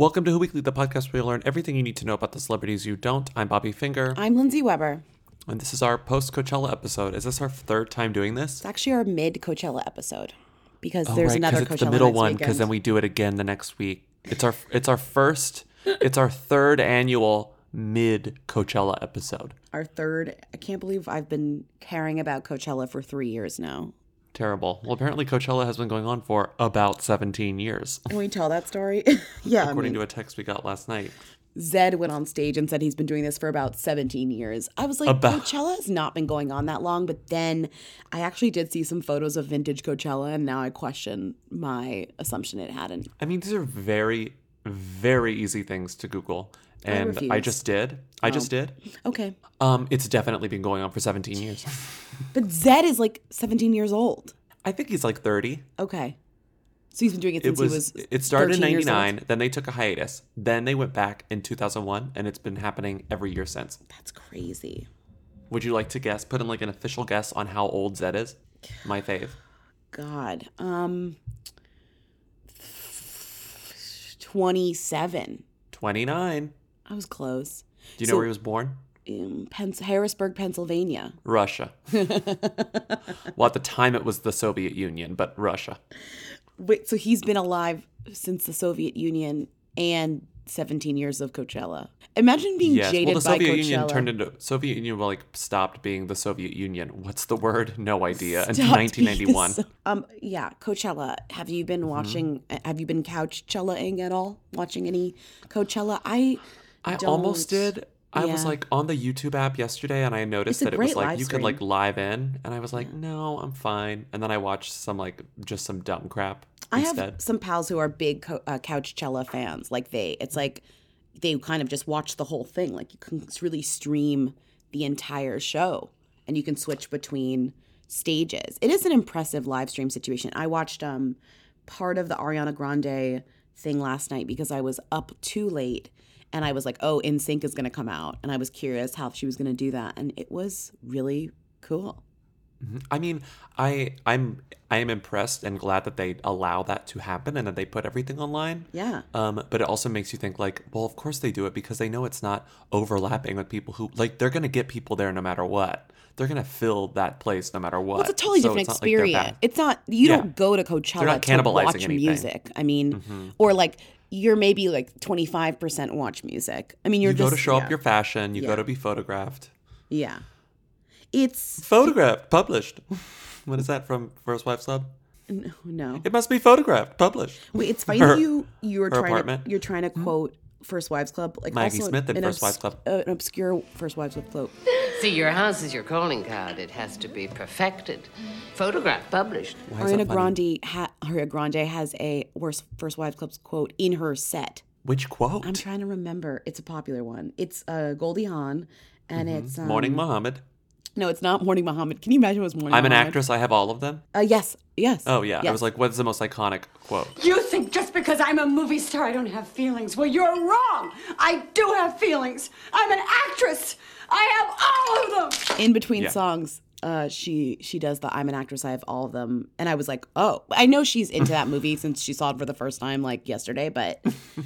Welcome to Who Weekly, the podcast where you learn everything you need to know about the celebrities you don't. I'm Bobby Finger, I'm Lindsay Weber. and this is our post Coachella episode. Is this our third time doing this? It's actually our mid Coachella episode because Oh, there's right, another it's Coachella the middle one because then we do it again the next week. It's our it's our first it's our third annual mid Coachella episode. our third. I can't believe I've been caring about Coachella for three years now. Terrible. Well, apparently Coachella has been going on for about 17 years, Can we tell that story? yeah, I according mean, to a text we got last night. Zedd went on stage and said he's been doing this for about 17 years. I was like, About- Coachella has not been going on that long, but then I actually did see some photos of vintage Coachella, and now I question my assumption it hadn't. I mean, these are very, very easy things to Google, and I. Oh. just did. I just did. Okay, Um, it's definitely been going on for 17 years. but Zedd is like 17 years old. I think he's like 30. Okay, so he's been doing it It since was, he was. it started in 13 years old. 99, then they took a hiatus. Then they went back in 2001 and it's been happening every year since. That's crazy. Would you like to guess, put in like an official guess on how old Zedd is? My fave. God. Um 27. 29. I was close. Do you know So- where he was born? Pens- Harrisburg, Pennsylvania. Russia. well, at the time it was the Soviet Union, but Russia. Wait, so he's been alive since the Soviet Union and 17 years of Coachella. Imagine being Yes. jaded Well, the by Soviet. Union turned into Soviet Union. Well, like stopped being the Soviet Union. What's the word? No idea. Until Stopped being 1991. so- um, yeah, Coachella. Have you been Mm-hmm. watching? Have you been Couchella-ing at all? Watching any Coachella? I I almost don't- did. I was like on the YouTube app yesterday and I noticed that it was like you could like live in and I was like, no, I'm fine. And then I watched some like just some dumb crap I instead. have some pals who are big co- uh, fans. Like they, it's like they kind of just watch the whole thing. Like you can really stream the entire show, and you can switch between stages. It is an impressive live stream situation. I watched um part of the Ariana Grande thing last night because I was up too late. And I was like, oh, NSYNC is going to come out. And I was curious how she was going to do that. And it was really cool. I mean, I I'm I am impressed and glad that they allow that to happen and that they put everything online. Yeah. Um, but it also makes you think like, well, of course they do it because they know it's not overlapping with people who like they're gonna get people there no matter what. They're gonna fill that place no matter what. Well, it's a totally So different it's not like experience. it's not you Yeah. don't go to Coachella to watch anything. music. I mean, or like you're maybe like 25% watch music. I mean, you're just you just go to show yeah, up your fashion. You Yeah. go to be photographed. Yeah. It's Photographed, published. what is that from First Wives Club? no, no. It must be photographed, published. Wait, it's funny Her- that you you were her trying apartment. to you're trying to mm-hmm. quote First Wives Club like Maggie also Smith in an First Wives Club. uh, an obscure First Wives Club quote. See, your house is your calling card. It has to be perfected. photographed, published. Why Ariana? Grande ha- Ariana Grande has a worst First Wives Club quote in her set. Which quote? I'm trying to remember. It's a popular one. It's uh, Goldie Hawn, and it's um, Mm-hmm. Morning Muhammad. No, it's not Morning Muhammad. Can you imagine what's Morning? I'm an actress. I have all of them. Uh, yes, yes. Oh yeah. I yes. was like, what's the most iconic quote? You think just because I'm a movie star I don't have feelings? Well, you're wrong. I do have feelings. I'm an actress. I have all of them. in between Yeah. songs, uh, she she does the "I'm an actress, I have all of them," and I was like, oh, I know she's into that movie since she saw it for the first time like yesterday, but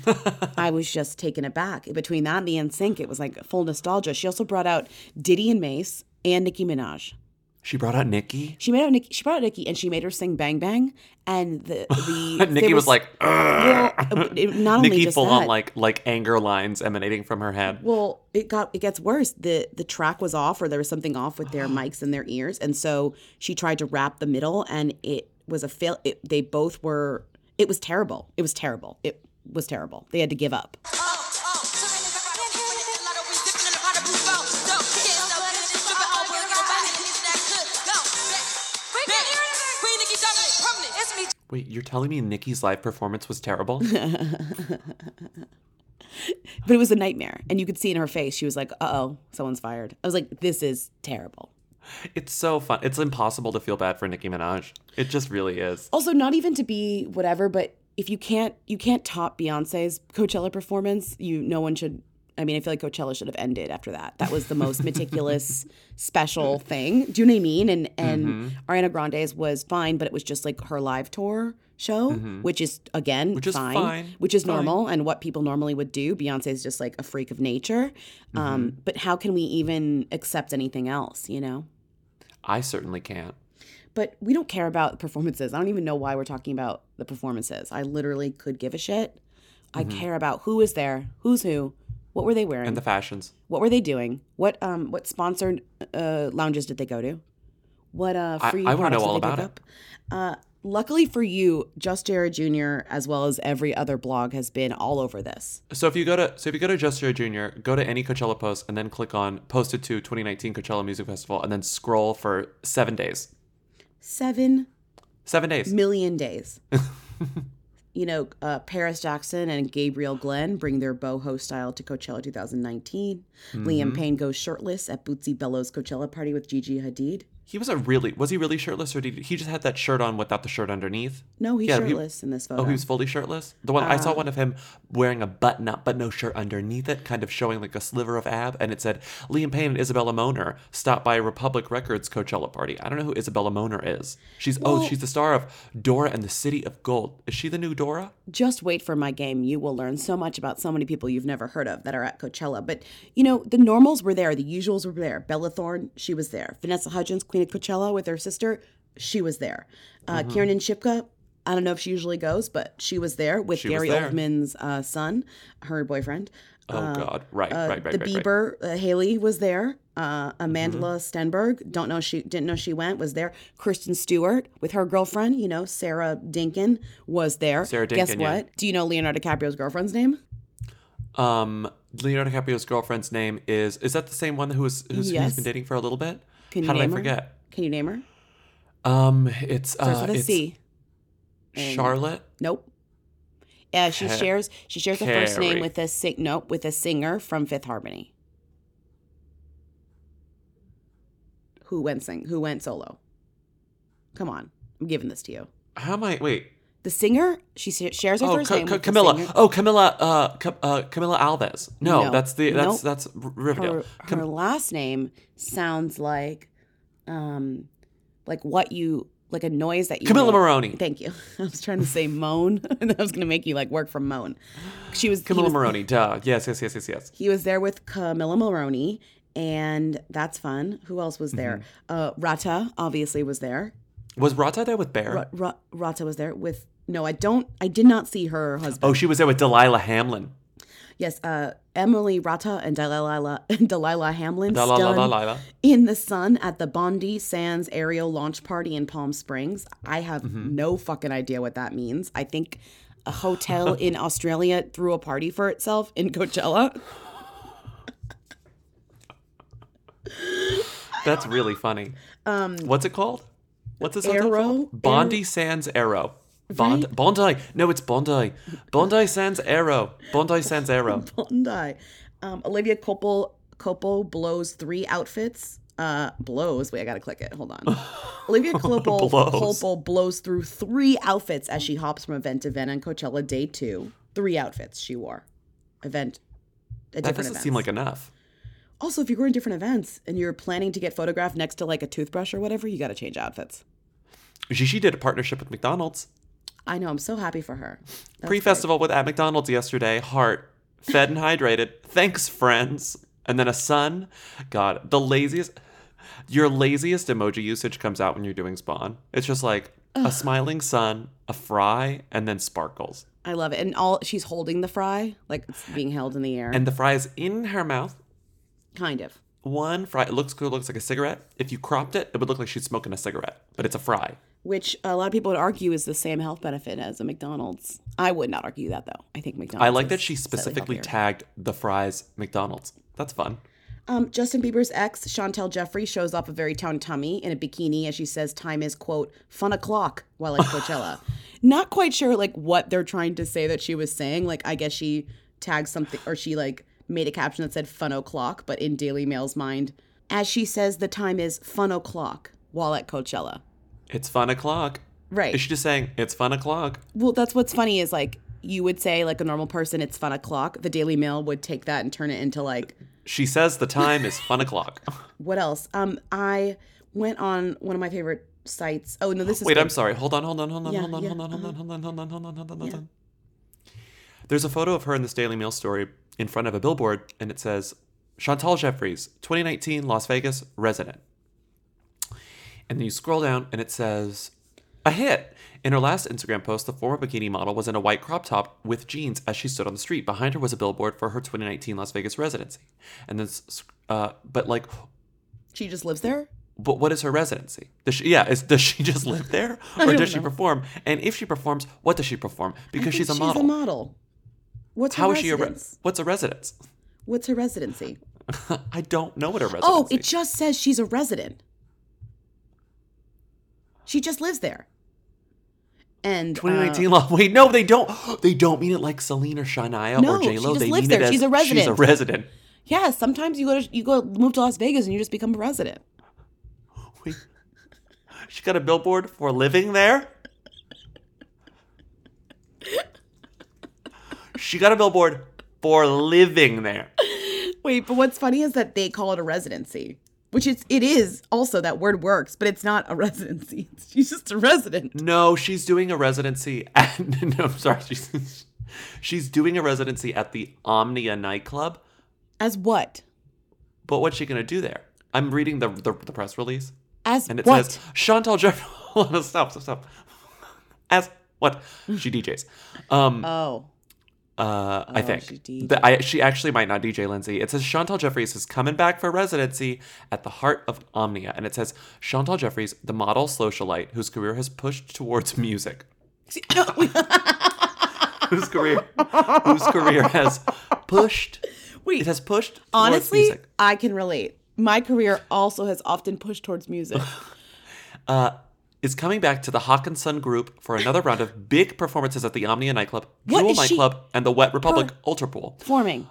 I was just taken aback. Between that and the NSYNC, it was like full nostalgia. She also brought out Diddy and Mase and Nicki Minaj. She brought out Nicki. She made out Nicki. She brought out Nicki, and she made her sing "Bang Bang." And the the Nicki there was, like, well, uh, it- not only just full that, on like like anger lines emanating from her head. Well, it got it gets worse. The the track was off or there was something off with their mics and their ears and so she tried to rap the middle and it was a fail it, they both were it was terrible. It was terrible. It was terrible. They had to give up. Oh, Wait, you're telling me Nicki's live performance was terrible? But it was a nightmare and you could see in her face she was like, "Uh-oh, someone's fired." I was like, "This is terrible." it's so fun. It's impossible to feel bad for Nicki Minaj. It just really is. Also, not even to be whatever, but if you can't you can't top Beyonce's Coachella performance, you no one should I mean, I feel like Coachella should have ended after that. That was the most meticulous special thing. Do you know what I mean? And and Ariana Grande's was fine, but it was just like her live tour. show, which is again Mm-hmm. Which is fine, fine, which is fine. normal and what people normally would do. Beyonce is just like a freak of nature. Mm-hmm. Um, but how can we even accept anything else? You know. I certainly can't. But we don't care about performances. I don't even know why we're talking about the performances. I literally could give a shit. I care about who is there, who's who, what were they wearing. And the fashions. what were they doing, what um what sponsored uh, lounges did they go to, what uh I- free I wanna know products did all about pick up? Uh, luckily for you, Just Jared Jr. as well as every other blog has been all over this. So if you go to so if you go to Just Jared Jr., go to any Coachella post and then click on posted to 2019 Coachella Music Festival and then scroll for seven days. Seven Seven days. million days. you know, uh, Paris Jackson and Gabriel Glenn bring their boho style to Coachella 2019. Mm-hmm. Liam Payne goes shirtless at Bootsy Bellows Coachella party with Gigi Hadid. He was a really was he really shirtless or did he, he just had that shirt on without the shirt underneath? No, he's Yeah, he- shirtless in this photo. Oh, he was fully shirtless. The one I Uh. saw one of him wearing a button up but no shirt underneath it, kind of showing like a sliver of ab, and it said Liam Payne and Isabella Moner stopped by Republic Records Coachella party. I don't know who Isabella Moner is. She's oh, she's the star of Dora and the City of Gold. Is she the new Dora? Just wait for my game. You will learn so much about so many people you've never heard of that are at Coachella. But, you know, the normals were there. The usuals were there. Bella Thorne, she was there. Vanessa Hudgens, Queen of Coachella with her sister, she was there. Uh, Mm-hmm. Kiernan Shipka, I don't know if she usually goes, but she was there with She Gary there. Oldman's uh, son, her boyfriend. Oh God, right, Uh, right, right, the right, right. Bieber, Uh, Hailey was there. Uh, Amanda Mm-hmm. Stenberg, don't know she didn't know she went, was there. Kristen Stewart with her girlfriend, you know, Sarah Dinkin was there. Sarah Guess Dinkin, yeah. what? Do you know Leonardo DiCaprio's girlfriend's name? Um, Leonardo DiCaprio's girlfriend's name is is that the same one who was who is who's been dating for a little bit? Can you How did I name her? forget? Can you name her? Um, it's Starts uh, with a it's C. And- Charlotte. Nope. Yeah, she Ca- shares she shares the first name Carrie. with a sing nope with a singer from Fifth Harmony. Who went sing? Who went solo? Come on, I'm giving this to you. How am I? Wait. The singer she shares her Oh, first name with Camila. Oh, Camila. Uh, uh, Camila Alves. No, No. that's the that's Nope. that's Riverdale. her, Cam- her last name sounds like um like what you like a noise that you Camila make. Morrone. Thank you. I was trying to say moan and I was going to make you like work from moan. She was Camila was- Morrone. Duh. Yes, yes, yes, yes, yes. He was there with Camila Morrone and that's fun. Who else was there? Mm-hmm. Uh Rata obviously was there. Was Rata there with Bear? Ra- Ra- Rata was there with No, I don't I did not see her husband. oh, she was there with Delilah Hamlin. Yes, uh Emily Rata and Delilah Delilah Hamlin Delilah, stunned Delilah. in the sun at the Bondi Sands aerial launch party in Palm Springs. I have Mm-hmm. no fucking idea what that means. I think a hotel in Australia threw a party for itself in Coachella. That's really funny. Um, What's it called? What's this hotel Aero? called? Bondi Sands Aero. Bond, Bondi. No, it's Bondi. Bondi Sands Aero. Bondi Sands Aero. Bondi. Um, Olivia Copel Culpo blows three outfits. Uh, blows. Wait, I gotta click it. Hold on. Olivia Copel Blows. Blows through three outfits as she hops from event to event on Coachella day two. Three outfits she wore. Event. At That doesn't events. seem like enough. Also, if you're going to different events and you're planning to get photographed next to like a toothbrush or whatever, you got to change outfits. Gigi did a partnership with McDonald's. I know. I'm so happy for her. That's Pre-festival with at McDonald's yesterday. Heart, fed and hydrated. Thanks, friends. And then a sun. God, the laziest. Your laziest emoji usage comes out when you're doing Spon. It's just like a smiling sun, a fry, and then sparkles. I love it. And all she's holding the fry, like it's being held in the air. And the fry is in her mouth. kind of. One fry. It looks good. Looks like a cigarette. If you cropped it, it would look like she's smoking a cigarette, but it's a fry. Which a lot of people would argue is the same health benefit as a McDonald's. I would not argue that though. I think McDonald's. I like that she specifically tagged the fries McDonald's. That's fun. Um, Justin Bieber's ex, Chantel Jeffrey, shows off a very town tummy in a bikini as she says time is, quote, fun o'clock while at Coachella. Not quite sure, like, what they're trying to say that she was saying. Like, I guess she tagged something, or she, like, made a caption that said fun o'clock, but in Daily Mail's mind, as she says the time is fun o'clock while at Coachella. It's fun o'clock. Right. Is she just saying it's fun o'clock? Well, that's what's funny is, like, you would say, like, a normal person, it's fun o'clock. The Daily Mail would take that and turn it into, like, She says the time is fun o'clock. what else? Um, I went on one of my favorite sites. Oh no, this is Wait, good. I'm sorry. Hold on, hold on, hold on, Yeah, hold on, yeah, hold on, hold on, hold on, hold on, hold on, hold on, hold on. There's a photo of her in this Daily Mail story in front of a billboard, and it says Chantel Jeffries, 2019 Las Vegas resident. And then you scroll down, and it says a hit. In her last Instagram post, the former bikini model was in a white crop top with jeans as she stood on the street. Behind her was a billboard for her 2019 Las Vegas residency. And then, uh, but like, She just lives there. but what is her residency? Does she, yeah, is, does she just live there, or does she know. perform? And if she performs, what does she perform? Because she's a model. She's a model. What's her How is she a? Re- what's a residence? What's her residency? I don't know what her residency. Oh, it just says she's a resident. She just lives there. And uh, 2019 law. Wait, no, they don't. They don't mean it like Celine or Shania No, or J Lo. They mean there. it as She's a resident. She's a resident. resident. yeah, sometimes you go to you go move to Las Vegas and you just become a resident. Wait, she got a billboard for living there. She got a billboard for living there. Wait, but what's funny is that they call it a residency, which it's it is also that word works, but it's not a residency. She's just a resident. No, she's doing a residency at. No, I'm sorry. She's, she's doing a residency at the Omnia nightclub. As what? But what's she gonna do there? I'm reading the the, the press release, As and it what? says Chantel Jeff. Stop, stop, stop. As what? She DJs. Um, oh, uh, I Oh, think she The- I, she actually might not DJ Lindsay. It says Chantel Jeffries is coming back for residency at the heart of Omnia, and it says Chantel Jeffries, the model socialite whose career has pushed towards music. whose career whose career has pushed wait. it has pushed honestly, music. I can relate. My career also has often pushed towards music. Uh, is coming back to the Hakkasan Group for another round of big performances at the Omnia nightclub, What Jewel nightclub, and the Wet Republic Ultra Pool. Forming.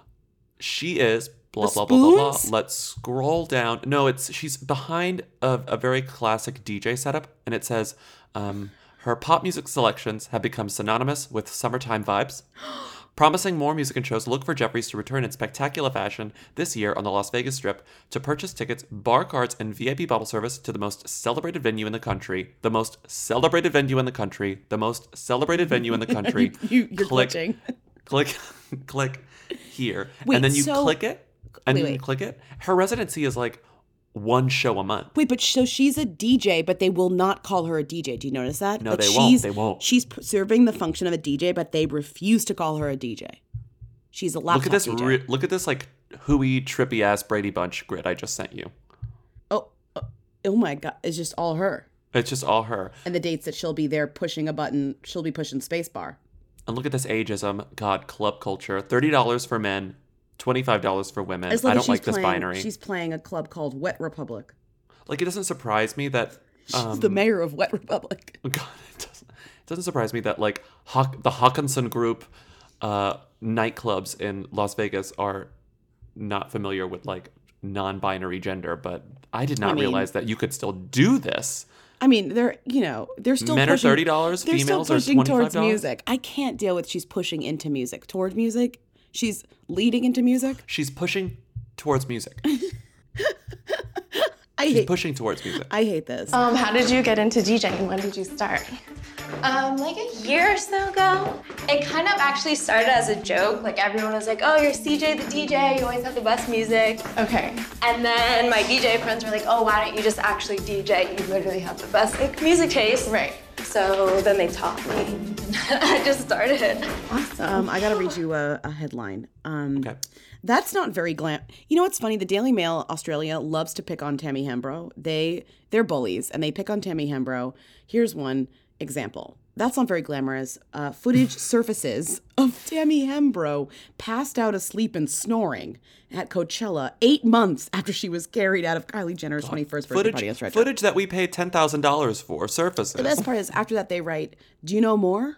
She is blah The blah blah blah blah. Let's scroll down. No, it's she's behind a, a very classic DJ setup, and it says um, her pop music selections have become synonymous with summertime vibes. Promising more music and shows, look for Jeffries to return in spectacular fashion this year on the Las Vegas Strip to purchase tickets, bar cards, and VIP bottle service to the most celebrated venue in the country. The most celebrated venue in the country. The most celebrated venue in the country. You, you're click, glitching. click, click here, Wait, and then you so- click it, and Wait, then you wait. click it. Her residency is like one show a month. Wait, but so she's a DJ, but they will not call her a DJ. Do you notice that? No, Like, they won't. she's- They won't. She's serving the function of a DJ, but they refuse to call her a DJ. She's a laptop Look at this. Re- look at this like hooey, trippy ass Brady Bunch grid I just sent you. oh, oh, oh my god, it's just all her. It's just all her. And the dates that she'll be there pushing a button, she'll be pushing spacebar. And look at this ageism. God, club culture. Thirty dollars for men, twenty five dollars for women. I don't she's like this binary. She's playing a club called Wet Republic. Like it doesn't surprise me that. She's Um, the mayor of Wet Republic. God, it doesn't, it doesn't surprise me that like Hawk, the Hakkasan Group uh, nightclubs in Las Vegas are not familiar with like non-binary gender, but I did not mean- realize that you could still do this. I mean, they're you know they're still Men are pushing, $30, females still are pushing towards $25? music. I can't deal with she's pushing into music toward music. She's leading into music. She's pushing towards music. I She's hate. pushing towards music. I hate this. Um, how did you get into DJing? When did you start? Um, like a year or so ago, it kind of actually started as a joke. Like everyone was like, "Oh, you're CJ the DJ. You always have the best music." Okay. And then my DJ friends were like, "Oh, why don't you just actually DJ? You literally have the best like music taste." Right. So then they taught me. I just started. Um, I gotta read you a, a headline. Um, Okay. That's not very glam. You know what's funny? The Daily Mail Australia loves to pick on Tammy Hembrow. They they're bullies and they pick on Tammy Hembrow. Here's one example. That's not very glamorous. Uh, footage surfaces of Tammy Hembrow passed out asleep and snoring at Coachella eight months after she was carried out of Kylie Jenner's 21st birthday party Footage, stretcher. footage that we paid ten thousand dollars for surfaces. The best part is after that they write, Do you know more?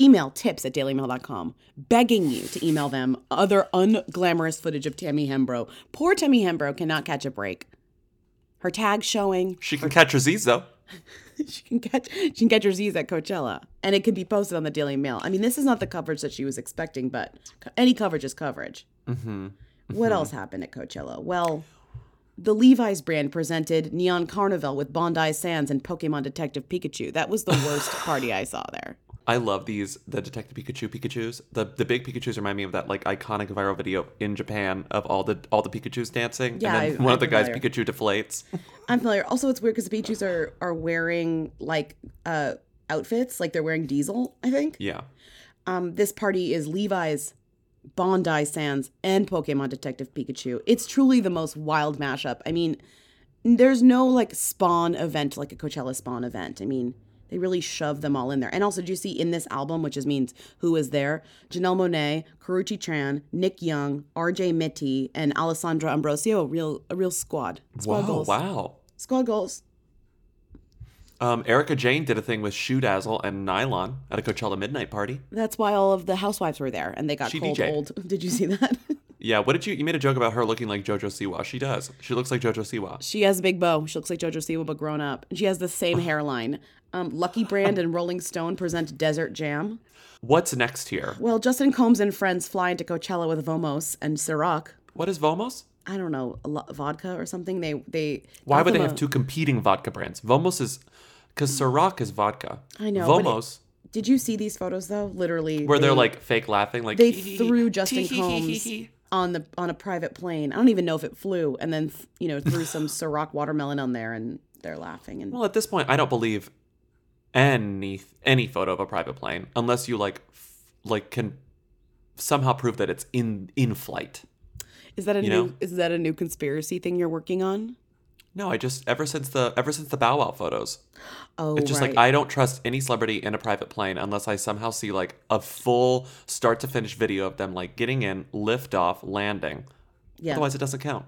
Email tips at dailymail.com, begging you to email them other unglamorous footage of Tammy Hembrow. Poor Tammy Hembrow cannot catch a break. Her tag showing, She can catch her Z's though. she can catch she can catch her Z's at Coachella. And it can be posted on the Daily Mail. I mean, this is not the coverage that she was expecting, but any coverage is coverage. Mm-hmm. What else happened at Coachella? Well, the Levi's brand presented Neon Carnival with Bondi Sands and Pokemon Detective Pikachu. That was the worst party I saw there. I love these the Detective Pikachu Pikachu's. The the big Pikachu's remind me of that like iconic viral video in Japan of all the all the Pikachu's dancing. Yeah, and then I- one I'm of the guys. Pikachu deflates. I'm familiar. Also, it's weird because the Pikachu's are are wearing like uh outfits, like they're wearing diesel. I think. yeah. Um, this party is Levi's, Bondi Sands, and Pokemon Detective Pikachu. It's truly the most wild mashup. I mean, there's no like Spon event like a Coachella Spon event. I mean, they really shove them all in there. And also, do you see in this album, which is means who is there? Janelle Monáe, Karrueche Tran, Nick Young, R.J. Mitte, and Alessandra Ambrosio. A real, a real squad. Squad Whoa, goals. wow. Squad goals. Um, Erika Jayne did a thing with ShoeDazzle and Nylon at a Coachella midnight party. That's why all of the housewives were there, and they got She cold DJ'd. old. Did you see that? Yeah, what did you you made a joke about her looking like JoJo Siwa. She does. She looks like JoJo Siwa. She has a big bow. She looks like JoJo Siwa, but grown up. And she has the same hairline. Um, Lucky Brand and Rolling Stone present Desert Jam. What's next here? Well, Justin Combs and friends fly into Coachella with Vomos and Ciroc. What is Vomos? I don't know, a vodka or something. They they. Why would they them have two competing vodka brands? Vomos is because Ciroc is vodka. I know, but it- Vomos, Did you see these photos though? Literally, where they're like fake laughing, like they threw Justin Combs on the on a private plane. I don't even know if it flew, and then you know threw some Ciroc watermelon on there, and they're laughing. And Well, at this point, I don't believe any any photo of a private plane unless you like f- like can somehow prove that it's in in flight. is that a you new know? is that a new conspiracy thing you're working on? No, I just ever since the ever since the Bow Wow photos, Oh, it's just right. like I don't trust any celebrity in a private plane unless I somehow see like a full start to finish video of them like getting in, lift off, landing. yeah. Otherwise, it doesn't count.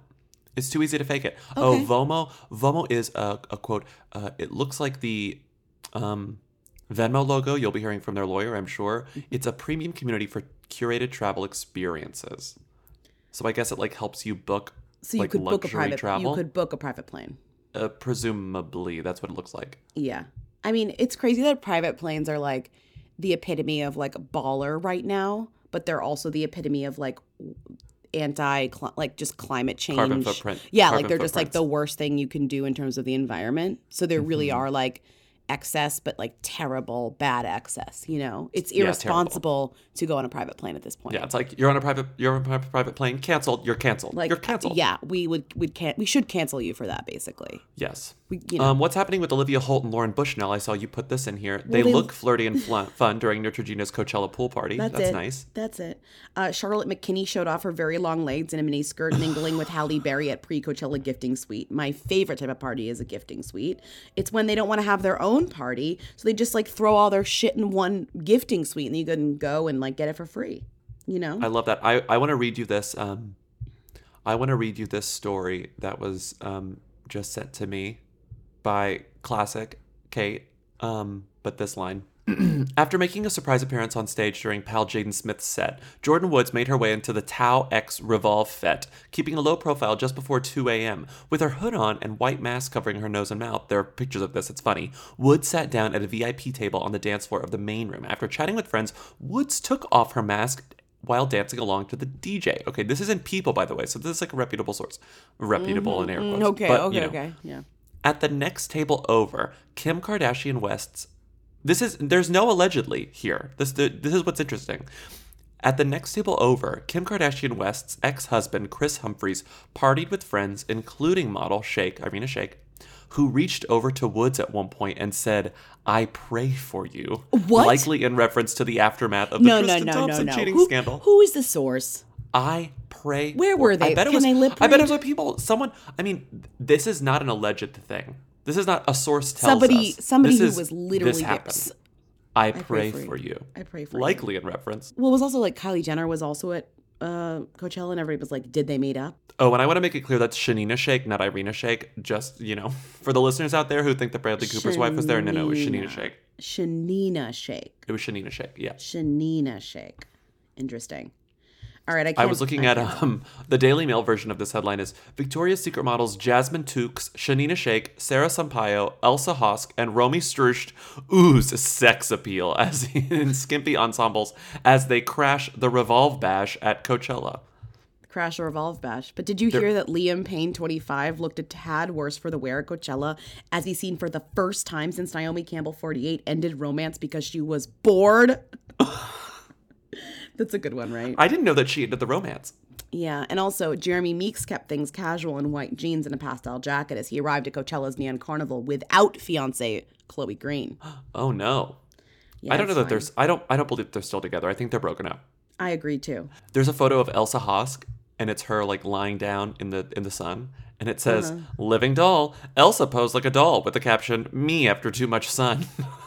It's too easy to fake it. Oh, Vomo. Vomo is a, a quote. Uh, it looks like the um, Venmo logo you'll be hearing from their lawyer, I'm sure. It's a premium community for curated travel experiences. So I guess it like helps you book So you like could book a private. travel. You could book a private plane. uh, presumably, that's what it looks like. Yeah. I mean, it's crazy that private planes are like the epitome of like a baller right now, but they're also the epitome of like anti like just climate change. Carbon footprint- Yeah, carbon like they're just like the worst thing you can do in terms of the environment. So there really Mm-hmm. are like excess but like terrible bad excess, you know. It's Yeah, irresponsible to go on a private plane at this point. Yeah, it's like you're on a private you're on a private- plane, canceled. You're canceled. Like you're canceled. Yeah, we would would can't, we should cancel you for that basically. Yes. We, you know, Um, what's happening with Olivia Holt and Lauren Bushnell? I saw you put this in here. They they- look flirty and fun during Neutrogena's Coachella pool party. That's, That's, nice. That's it. Uh, Charlotte McKinney showed off her very long legs in a mini skirt, mingling with Halle Berry at pre Coachella gifting suite. My favorite type of party is a gifting suite. It's when they don't want to have their own party, so they just like throw all their shit in one gifting suite, and you can go and like get it for free. You know? I love that. I, I want to read you this. Um, I want to read you this story that was um, just sent to me by Classic Kate. Um, but this line. After making a surprise appearance on stage during pal Jaden Smith's set, Jordyn Woods made her way into the Tao X Revolve Fete, keeping a low profile just before 2 a.m. With her hood on and white mask covering her nose and mouth, there are pictures of this, it's funny. Woods sat down at a VIP table on the dance floor of the main room. After chatting with friends, Woods took off her mask while dancing along to the DJ. Okay, this isn't People, by the way, so this is like a reputable source. Reputable in air quotes. Mm-hmm. okay, but, okay, you know, okay. Yeah. at the next table over, Kim Kardashian West's. This is there's no allegedly here. This this is what's interesting. At the next table over, Kim Kardashian West's ex-husband Kris Humphries partied with friends, including model Shaik Irina Shayk, who reached over to Woods at one point and said, "I pray for you," What? likely in reference to the aftermath of the No, no, Tristan no, no, Thompson no. cheating Who, scandal. who is the source? I pray. Where for- were they? I bet it Can was. they lip I bet it was people. Someone. I mean, this is not an alleged thing. This is not a source tells Somebody- us. somebody This who was literally this happened. I pray pray, for for you. you. I pray for you. Likely in reference. Well, it was also like Kylie Jenner was also at uh, Coachella, and everybody was like, "Did they meet up?" Oh, and I want to make it clear that's Shanina Shaik, not Irina Shayk. Just you know, for the listeners out there who think that Bradley Cooper's wife was there, no, no, it was Shanina Shanina. Shaik. Shanina Shaik. It was Shanina Shaik. Yeah. Shanina Shaik. Interesting. All right, I, I was looking I at um the Daily Mail version of this headline is Victoria's Secret models Jasmine Tookes, Shanina Shaik, Sarah Sampaio, Elsa Hosk, and Romy Sturst ooze sex appeal as in skimpy ensembles as they crash the Revolve Bash at Coachella. Crash or Revolve Bash. But did you hear that Liam Payne, 25, looked a tad worse for the wear at Coachella as he's seen for the first time since Naomi Campbell, 48, ended romance because she was bored? That's a good one, right? I didn't know that she ended the romance. Yeah, and also Jeremy Meeks kept things casual in white jeans and a pastel jacket as he arrived at Coachella's Neon Carnival without fiance Chloe Green. Oh no. Yeah, I don't know it's that fine. there's I don't I don't believe they're still together. I think they're broken up. I agree too. There's a photo of Elsa Hosk and it's her like lying down in the in the sun and it says Uh-huh. living doll elsa posed like a doll with the caption me after too much sun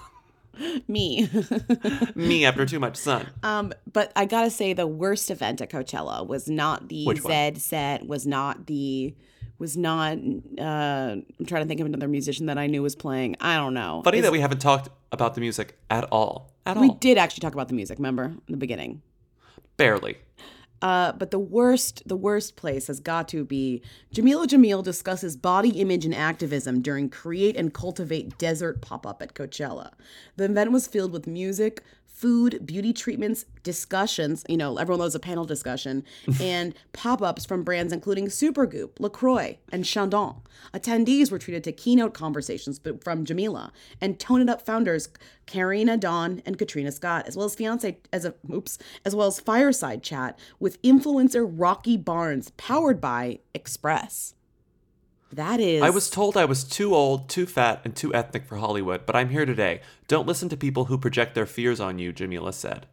Me. me after too much sun um, but I gotta say the worst event at Coachella was not the Which one? Zedd set, was not the was not uh I'm trying to think of another musician that I knew was playing. I don't know. funny It's- that we haven't talked about the music at all at we all did actually talk about the music, remember? In the beginning. barely Uh, but the worst, the worst place has got to be Jamila Jamil discusses body image and activism during Create and Cultivate Desert pop up at Coachella. The event was filled with music, food, beauty treatments, discussions. You know, everyone loves a panel discussion and pop ups from brands including Supergoop, Lacroix, and Chandon. Attendees were treated to keynote conversations from Jamila and Tone It Up founders Karina Dawn and Katrina Scott, as well as fiance as a oops, as well as fireside chat with influencer Rocky Barnes, powered by Express. That is i was told i was too old too fat and too ethnic for hollywood but i'm here today don't listen to people who project their fears on you jamila said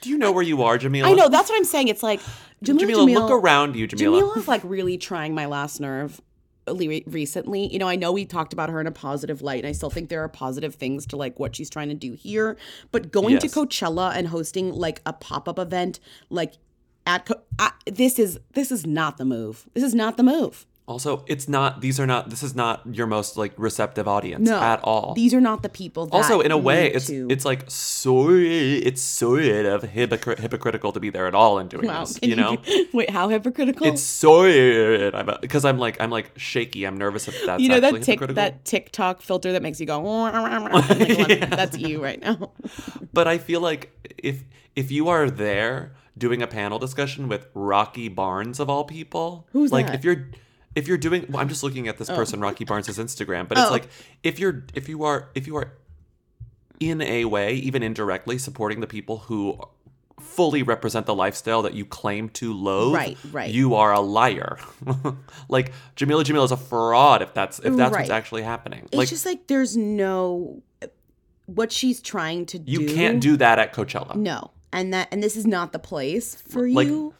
do you know where you are jamila I know that's what I'm saying. It's like Jamila, jamila, Jamil, look around you jamila Jamila's like really trying my last nerve uh, recently. You know, I know we talked about her in a positive light, and I still think there are positive things to like what she's trying to do here. But going to Coachella and hosting like a pop up event, like at Co- I, this is this is not the move. This is not the move. Also, it's not. These are not. This is not your most like receptive audience No, at all. These are not the people. That also, in a way, it's to- it's like sort it's sort of hypocr- hypocritical to be there at all and doing wow. this. can You know, wait, how hypocritical? it's sort of because I'm like I'm like shaky. I'm nervous if that's you know actually that tick, that TikTok filter that makes you go. Like, That's you right now. But I feel like if if you are there doing a panel discussion with Rocky Barnes of all people, Who's like that? If you're if you're doing well, I'm just looking at this oh. person Rocky Barnes' Instagram, but it's Oh. like if you're if you are if you are in a way, even indirectly supporting the people who fully represent the lifestyle that you claim to loathe, Right, right. you are a liar. like Jamila Jamil is a fraud if that's if that's what's actually happening. It's like just like there's no what she's trying to do. you can't do that at Coachella. no, and that and this is not the place for Like, you.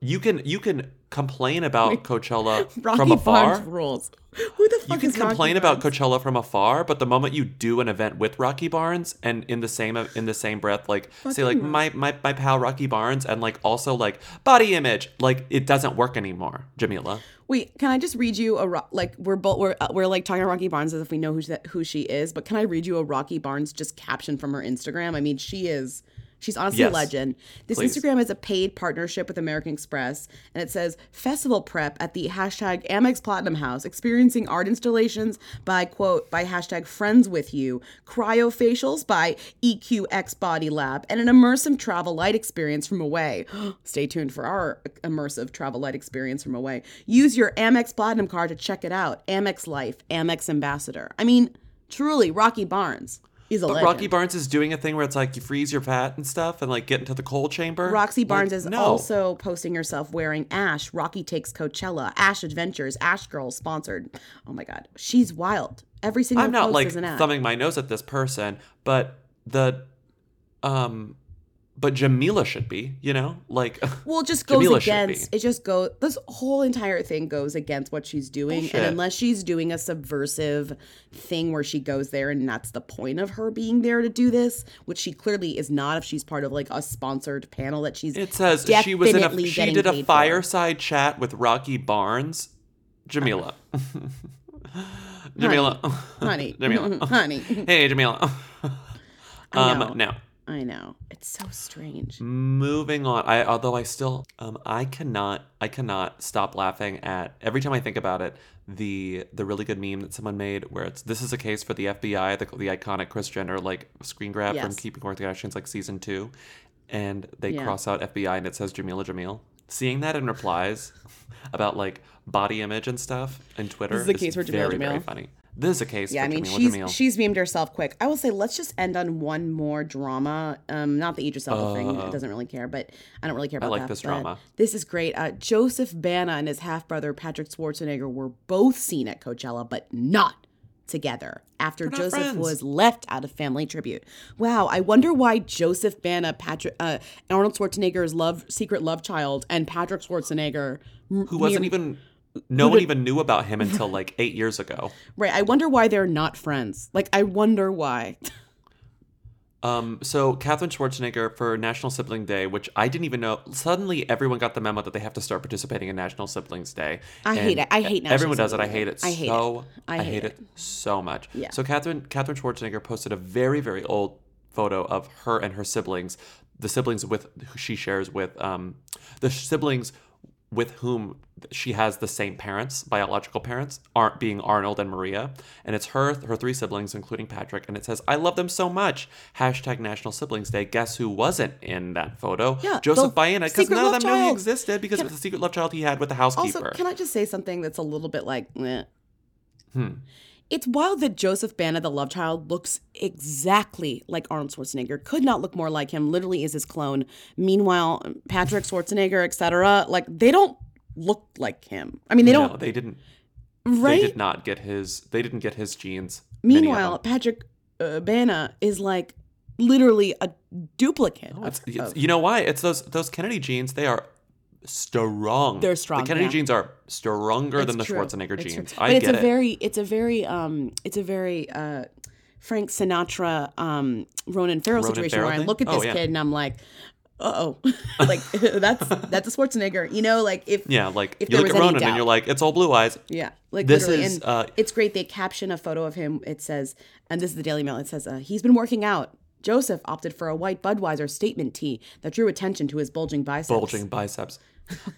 You can you can complain about Coachella Rocky from afar. Barnes rules. Who the fuck You can complain about? Coachella from afar, but the moment you do an event with Rocky Barnes and in the same in the same breath, like say like my, my my pal Rocky Barnes and like also like body image, like it doesn't work anymore, Jamila. Wait, can I just read you a like we're both we're uh, we're like talking about Rocky Barnes as if we know who's that who she is, but can I read you a Rocky Barnes just caption from her Instagram? I mean, she is she's honestly Yes. a legend. This Please. Instagram is a paid partnership with American Express, and it says festival prep at the hashtag Amex Platinum House, experiencing art installations by quote by hashtag Friends with You, cryofacials by EQX Body Lab, and an immersive travel light experience from away. Stay tuned for our immersive travel light experience from away. Use your Amex Platinum card to check it out. Amex Life, Amex Ambassador. I mean, truly, Rocky Barnes is a But legend. Rocky Barnes is doing a thing where it's like you freeze your fat and stuff and like get into the cold chamber. Rocky Like, Barnes is no. also posting herself wearing Ash. Rocky takes Coachella. Ash Adventures. Ash Girl sponsored. Oh my God, she's wild. Every single I'm not like thumbing my nose at this person, but the um but Jamila should be, you know? Like Well, it just goes Jamila against. It just goes. This whole entire thing goes against what she's doing, Bullshit. and unless she's doing a subversive thing where she goes there, and that's the point of her being there to do this, which she clearly is not. If she's part of like a sponsored panel that she's It says she was in a she did a paid for. fireside chat with Rocky Barnes. Jamila. Jamila. honey, Jamila. honey. hey Jamila. Um know. I know it's so strange. moving on. I although I still um I cannot I cannot stop laughing at every time I think about it the the really good meme that someone made where it's this is a case for the FBI the, the iconic Kris Jenner like screen grab from Keeping with the Kardashians like season 2 and they Yeah. cross out FBI and it says Jamila Jamil seeing that in replies about like body image and stuff in Twitter is the case for Jamila very very funny. This is a case Yeah, I mean Jamila she's she's memed herself quick. I will say let's just end on one more drama. Um, not the Idris Elba thing. It doesn't really care, but I don't really care about Uh, like that. this drama. This is great. Uh, Joseph Baena and his half brother Patrick Schwarzenegger were both seen at Coachella, but not together after Joseph friends. was left out of family tribute. Wow, I wonder why Joseph Baena, Patrick, uh, Arnold Schwarzenegger's love secret love child, and Patrick Schwarzenegger, who wasn't mere- even no one even knew about him until like eight years ago. right. I wonder why they're not friends. Like, I wonder why. Um, so Katherine Schwarzenegger for National Sibling Day, which I didn't even know. Suddenly, everyone got the memo that they have to start participating in National Siblings Day. I And hate it. I hate National Everyone does it. I hate it. I hate so it. I hate it. so much. Yeah. So Katherine Katherine Schwarzenegger posted a very very old photo of her and her siblings, the siblings with who she shares with um the siblings with whom she has the same parents, biological parents, aren't being Arnold and Maria, and it's her, her three siblings, including Patrick, and it says, "I love them so much." Hashtag National Siblings Day. Guess who wasn't in that photo? Yeah, Joseph Baena, because none of them knew he existed because Can- of the secret love child he had with the housekeeper. Also, can I just say something that's a little bit like, eh. Hmm. It's wild that Joseph Baena, the love child, looks exactly like Arnold Schwarzenegger. Could not look more like him. Literally is his clone. Meanwhile, Patrick Schwarzenegger, etc., like they don't look like him. I mean, they no, don't. they didn't. right. They did not get his. They didn't get his genes. Meanwhile. Patrick uh, Baena is like literally a duplicate. of- It's, it's- of- you know why? It's those those Kennedy genes. They are strong. They're strong, The Kennedy yeah. genes are stronger It's than the true. Schwarzenegger It's true. genes. But I it's a it. very, it's a very, um, it's a very uh, Frank Sinatra, um, Ronan Farrow Ronan situation Farrow where I look at Oh, this yeah. kid and I'm like, uh oh, like that's that's a Schwarzenegger. You know, like if yeah, like if you look at Ronan doubt. and you're like, it's all blue eyes. Yeah, like This literally, is, and uh, it's great. They caption a photo of him. It says, and this is the Daily Mail. It says, uh, he's been working out. Joseph opted for a white Budweiser statement tee that drew attention to his bulging biceps. bulging biceps.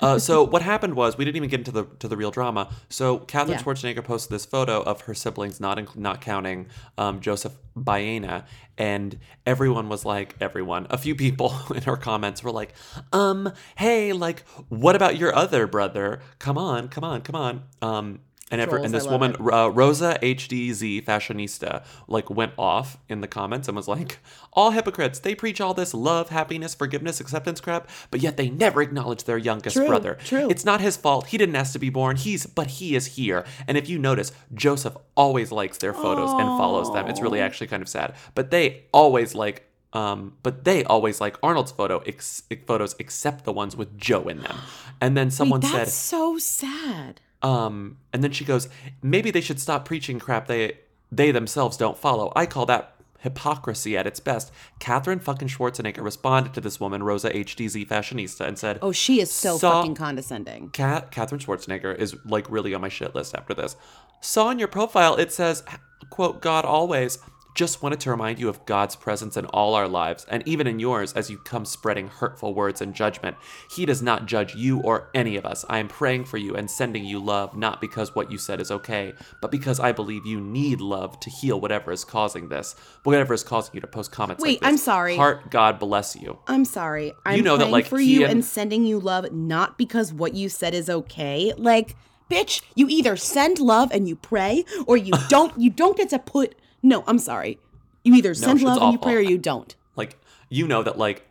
Uh, so what happened was we didn't even get into the to the real drama. So Katherine Yeah. Schwarzenegger posted this photo of her siblings, not inc- not counting um, Joseph Baena, and everyone was like, everyone, a few people in her comments were like, um, hey, like, what about your other brother? Come on, come on, come on. Um, and ever, and this woman, uh, Rosa HDZ fashionista, like went off in the comments and was like, "All hypocrites. They preach all this love, happiness, forgiveness, acceptance crap, but yet they never acknowledge their youngest True, brother. true. It's not his fault. He didn't ask to be born. He's, but he is here. And if you notice, Joseph always likes their photos and follows them. It's really actually kind of sad. But they always like." Um, but they always like Arnold's photo ex- photos, except the ones with Joe in them. And then someone Wait, said, that's so sad. Um, and then she goes, maybe they should stop preaching crap they they themselves don't follow. I call that hypocrisy at its best. Katherine fucking Schwarzenegger responded to this woman, Rosa HDZ fashionista, and said, Oh, she is so fucking condescending. Cat Katherine Schwarzenegger is like really on my shit list after this. Saw on your profile it says, quote, God always. Just wanted to remind you of God's presence in all our lives, and even in yours as you come spreading hurtful words and judgment. He does not judge you or any of us. I am praying for you and sending you love, not because what you said is okay, but because I believe you need love to heal whatever is causing this, whatever is causing you to post comments Wait, like this. I'm sorry. Heart, God bless you. I'm sorry. I'm know that, praying like, for you and- and sending you love, not because what you said is okay. Like, bitch, you either send love and you pray, or you don't. you don't get to put. No, I'm sorry. You either send love and you pray, or you don't. like you know that like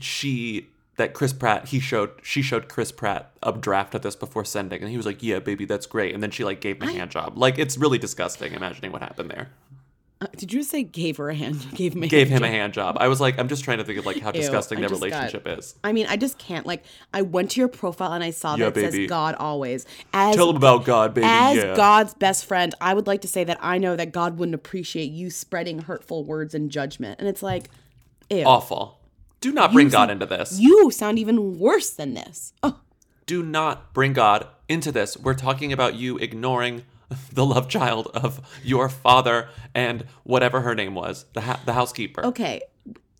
she that Chris Pratt he showed she showed Chris Pratt a draft of this before sending and he was like yeah baby that's great and then she like gave him a hand job like it's really disgusting imagining what happened there Uh, did you say gave her a hand? Gave him a gave hand him a hand job I was like I'm just trying to think of like how Ew, disgusting I their just got- relationship is I mean, I just can't. Like, I went to your profile and I saw Yeah, that it baby. says God always. As tell him about God baby as yeah God's best friend, I would like to say that I know that God wouldn't appreciate you spreading hurtful words and judgment. And it's like, ew. awful do not bring You God sound- into this You sound even worse than this. Oh, do not bring God into this. We're talking about you ignoring the love child of your father and whatever her name was, the ha- the housekeeper, okay.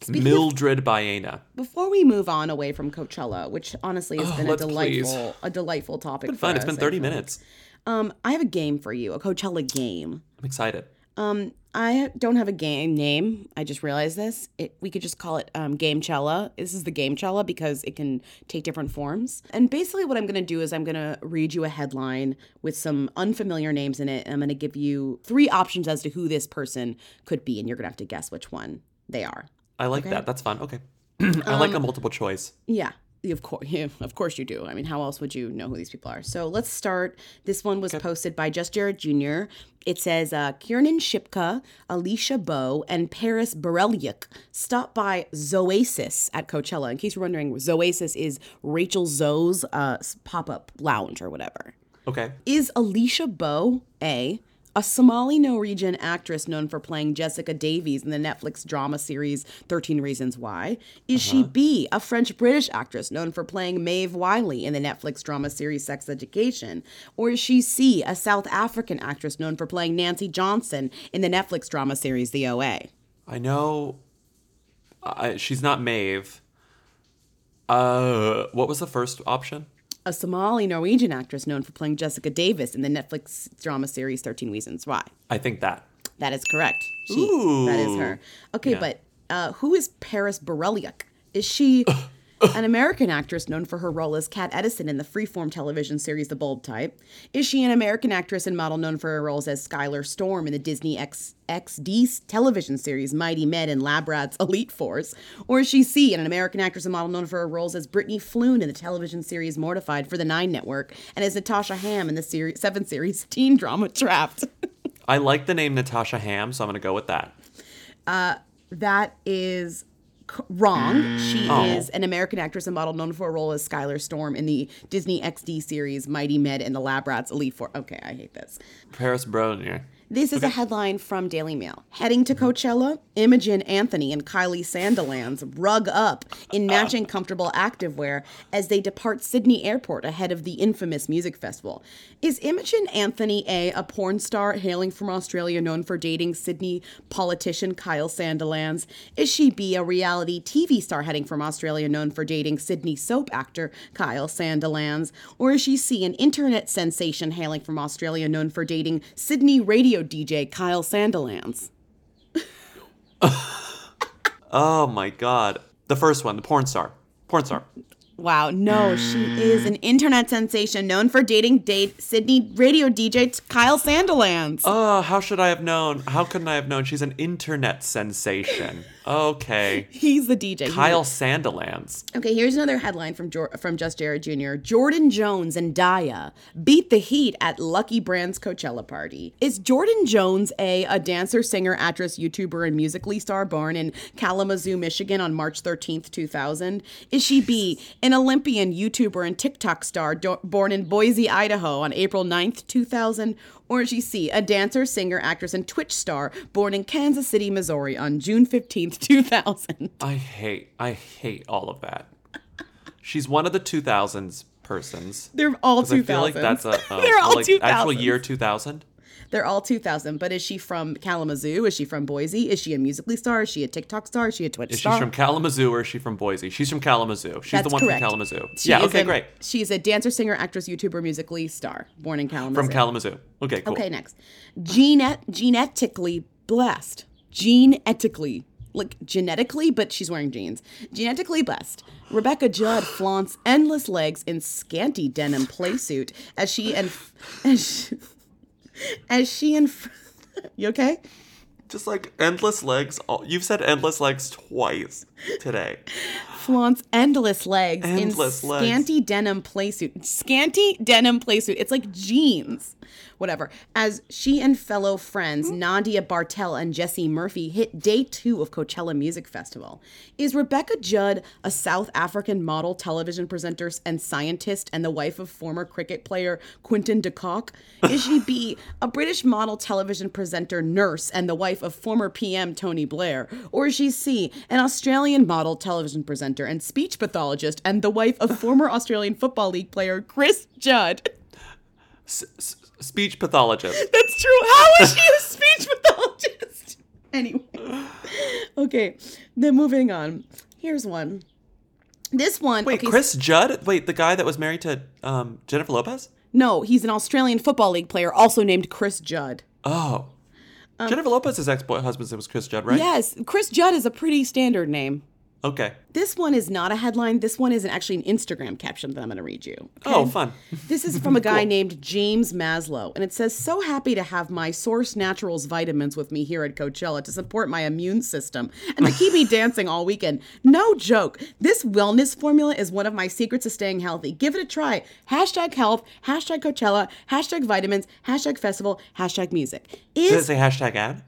Speaking of- Mildred Baena. before we move on away from Coachella, which honestly has Oh, been a delightful, a delightful topic. It's been fun. it's been 30 minutes. Um, I have a game for you, a Coachella game. I'm excited. Um, I don't have a game name. I just realized this. It, we could just call it um, Game Cella. This is the Game Cella because it can take different forms. And basically, what I'm going to do is I'm going to read you a headline with some unfamiliar names in it. And I'm going to give you three options as to who this person could be, and you're going to have to guess which one they are. I like that. That's fun. Okay. I like a multiple choice. Yeah. Of course, yeah, of course you do. I mean, how else would you know who these people are? So let's start. This one was posted by Just Jared Jr. It says uh, Kiernan Shipka, Alicia Bow, and Paris Berelc stopped by Zoasis at Coachella. In case you're wondering, Zoasis is Rachel Zoe's uh, pop up lounge or whatever. Okay. Is Alicia Bow A, a Somali Norwegian actress known for playing Jessica Davis in the Netflix drama series 13 Reasons Why? Is she B, a French British actress known for playing Maeve Wiley in the Netflix drama series Sex Education? Or is she C, a South African actress known for playing Nancy Johnson in the Netflix drama series The OA? I know. I, she's not Maeve. Uh, what was the first option? A Somali Norwegian actress known for playing Jessica Davis in the Netflix drama series 13 Reasons Why? I think that. That is correct. She, that is her. Okay, Yeah. but uh, who is Paris Berelc? Is she an American actress known for her role as Kat Edison in the freeform television series The Bold Type? Is she an American actress and model known for her roles as Skylar Storm in the Disney X- XD television series Mighty Med and Lab Rats Elite Force? Or is she C, an American actress and model known for her roles as Brittany Floon in the television series Mortified for the Nine Network and as Natasha Ham in the series, seven series teen drama Trapped? I like the name Natasha Ham, so I'm going to go with that. Uh, that is wrong. She mm. Oh. is an American actress and model known for a role as Skylar Storm in the Disney XD series Mighty Med and the Lab Rats Elite Force. Okay, I hate this. Paris Bronier. This is a headline from Daily Mail. Heading to Coachella, Imogen Anthony and Kylie Sandilands rug up in matching comfortable activewear as they depart Sydney Airport ahead of the infamous music festival. Is Imogen Anthony A, a porn star hailing from Australia known for dating Sydney politician Kyle Sandilands? Is she B, a reality TV star heading from Australia known for dating Sydney soap actor Kyle Sandilands? Or is she C, an internet sensation hailing from Australia known for dating Sydney radio DJ Kyle Sandilands? Oh my god. The first one, the porn star. Porn star. Wow, no, she is an internet sensation known for dating date Sydney radio DJ Kyle Sandilands. Oh, how should I have known? How couldn't I have known? She's an internet sensation. Okay. He's the DJ. Kyle Sandilands. Okay, here's another headline from Jor- from Just Jared Jr. Jordyn Jones and Daya beat the heat at Lucky Brand's Coachella party. Is Jordyn Jones a a dancer, singer, actress, YouTuber, and Musical.ly star born in Kalamazoo, Michigan on March 13th, 2000? Is she B, an Olympian, YouTuber, and TikTok star do- born in Boise, Idaho on April 9th, 2000? Or is she C, a dancer, singer, actress, and Twitch star born in Kansas City, Missouri on June 15th, 2000? I hate I hate all of that. She's one of the 2000s persons. They're all all 'Cause I feel like that's a oh, They're all like 2000s. actual year 2000. They're all 2000. But is she from Kalamazoo? Is she from Boise? Is she a Musical.ly star? Is she a TikTok star? Is she a Twitch star? Is she from Kalamazoo or is she from Boise? She's from Kalamazoo. She's That's the one correct. from Kalamazoo. She yeah, okay, a- great. She's a dancer, singer, actress, YouTuber, Musical.ly star, born in Kalamazoo. From Kalamazoo. Okay, cool. Okay, next. Genet- genetically blessed. Genetically. Like genetically, but she's wearing jeans. Genetically blessed. Rebecca Judd flaunts endless legs in scanty denim playsuit as she and as she, as she and you okay? Just like endless legs. All, you've said endless legs twice today. flaunts endless legs Endless in legs. scanty denim playsuit. Scanty denim playsuit. It's like jeans. Whatever. As she and fellow friends hmm? Nadia Bartel and Jessie Murphy hit day two of Coachella Music Festival. Is Rebecca Judd a South African model, television presenter, and scientist, and the wife of former cricket player Quinton de Kock? Is she B, a British model, television presenter, nurse, and the wife of former PM Tony Blair? Or is she C, an Australian model, television presenter, and speech pathologist, and the wife of former Australian Football League player Chris Judd? S- s- speech pathologist. That's true. How is she a speech pathologist? Anyway. Okay, then moving on. Here's one. This one. Wait, okay, Chris Judd? Wait, the guy that was married to um, Jennifer Lopez? No, he's an Australian Football League player, also named Chris Judd. Oh. Um, Jennifer Lopez's ex name was Chris Judd, right? Yes, Chris Judd is a pretty standard name. Okay. This one is not a headline. This one is actually an Instagram caption that I'm going to read you. Oh, okay? Oh, fun. This is from a guy named James Maslow, and it says, So happy to have my Source Naturals vitamins with me here at Coachella to support my immune system and to keep me dancing all weekend. No joke. This wellness formula is one of my secrets to staying healthy. Give it a try. Hashtag health, hashtag Coachella, hashtag vitamins, hashtag festival, hashtag music. Does it say hashtag ad?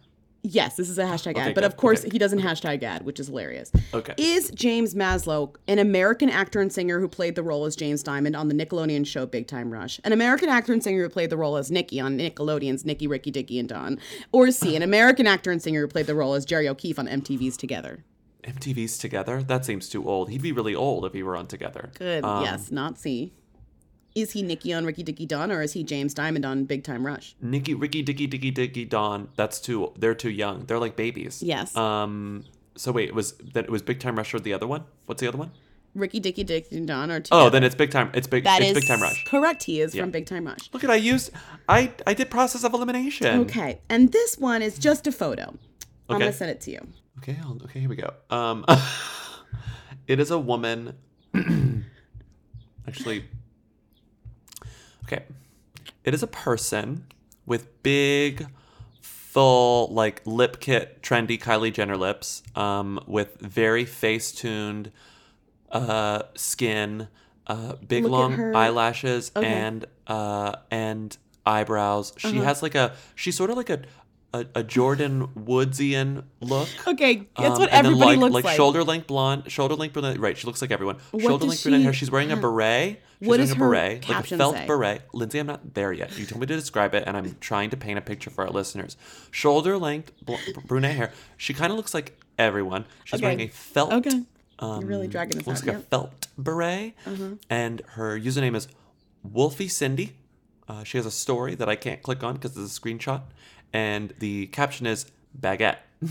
Yes, this is a hashtag ad, but of course okay. he doesn't hashtag ad, which is hilarious. Okay. Is James Maslow an American actor and singer who played the role as James Diamond on the Nickelodeon show Big Time Rush? An American actor and singer who played the role as Nicky on Nickelodeon's Nicky, Ricky, Dicky, and Dawn? Or is C, an American actor and singer who played the role as Jerry O'Keefe on MTV's Together? MTV's Together? That seems too old. He'd be really old if he were on Together. Good. Um, yes, not C. Is he Nicky on Ricky, Dicky, Dawn, or is he James Diamond on Big Time Rush? Nicky, Ricky, Dicky, Dicky, Dicky, Dawn. That's too. They're too young. They're like babies. Yes. Um. So wait, it was that it was Big Time Rush or the other one? What's the other one? Ricky, Dicky, Dicky, and Dawn, or Oh, then it's Big Time. It's big. That it's is Big Time Rush. correct. He is Yeah. from Big Time Rush. Look at I used. I I did process of elimination. Okay, and this one is just a photo. Okay. I'm gonna send it to you. Okay. I'll, okay. Here we go. Um. it is a woman. actually. Okay. It is a person with big, full, like lip kit, trendy Kylie Jenner lips, um, with very face tuned uh, skin, uh, big Look long eyelashes, Okay. and uh, and eyebrows. She Uh-huh. has like a she's sort of like a a, a Jordyn Woodsian look. Okay, that's Um, what everybody like, looks like. like. shoulder length blonde, shoulder length brunette. Right, she looks like everyone. What shoulder length brunette hair. She's wearing a beret. She's What wearing a her beret, like a felt say? beret. Lindsay, I'm not there yet. You told me to describe it, and I'm trying to paint a picture for our listeners. Shoulder length bl- brunette hair. She kind of looks like everyone. She's Okay. wearing a felt. Okay. Um, You're really dragging this looks out, like a felt beret, uh-huh. and her username is Wolfie Cindy. Uh, she has a story that I can't click on because it's a screenshot, and the caption is baguette.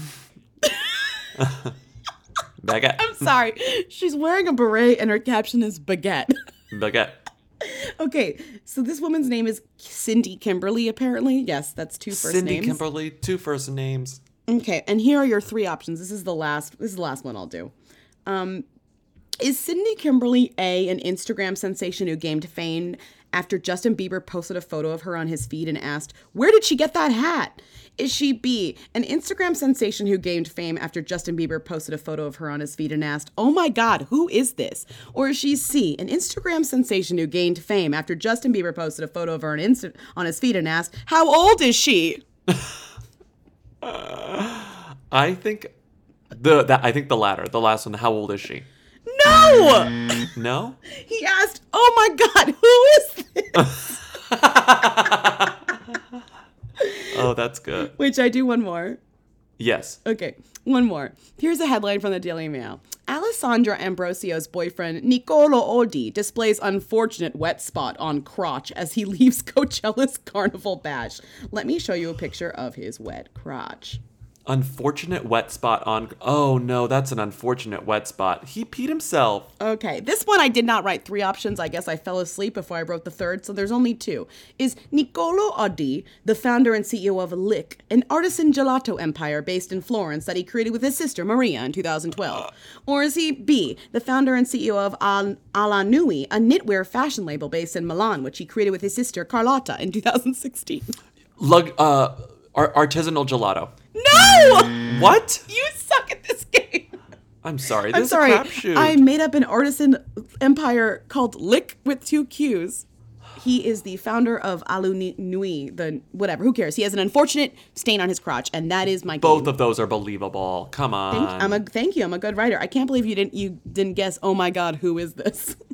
baguette. I'm sorry. She's wearing a beret and her caption is baguette. Baguette. okay, so this woman's name is Cindy Kimberly, apparently. Yes, that's two first Cindy names. Cindy Kimberly, two first names. Okay, and here are your three options. This is the last. This is the last one I'll do. Um, is Cindy Kimberly A an Instagram sensation who gained fame after Justin Bieber posted a photo of her on his feed and asked, "Where did she get that hat?" Is she B an Instagram sensation who gained fame after Justin Bieber posted a photo of her on his feed and asked, "Oh my God, who is this?" Or is she C an Instagram sensation who gained fame after Justin Bieber posted a photo of her on Insta- on his feed and asked, "How old is she?" I think the that I think the latter, the last one. How old is she? No. No. He asked, "Oh my God, who is this?" Oh, that's good. Which I do one more. Yes. Okay, one more. Here's a headline from the Daily Mail. Alessandra Ambrosio's boyfriend, Nicolo Oddi, displays unfortunate wet spot on crotch as he leaves Coachella's Carnival Bash. Let me show you a picture of his wet crotch. Unfortunate wet spot on. Oh no, that's an unfortunate wet spot. He peed himself. Okay, this one I did not write three options. I guess I fell asleep before I wrote the third, so there's only two. Is Nicolo Oddi the founder and CEO of Lick, an artisan gelato empire based in Florence that he created with his sister Maria in 2012? Or is he B, the founder and CEO of Al- Alanui, a knitwear fashion label based in Milan, which he created with his sister Carlotta in 2016? Lug. Uh, artisanal gelato. No! Mm. What? You suck at this game. I'm sorry. This I'm is sorry. a crapshoot. I made up an artisan empire called Lick with two Q's. He is the founder of aluni Nui, the whatever. Who cares? He has an unfortunate stain on his crotch, and that is my Both game. of those are believable. Come on. Thank, I'm a thank you. I'm a good writer. I can't believe you didn't you didn't guess. Oh my God, who is this?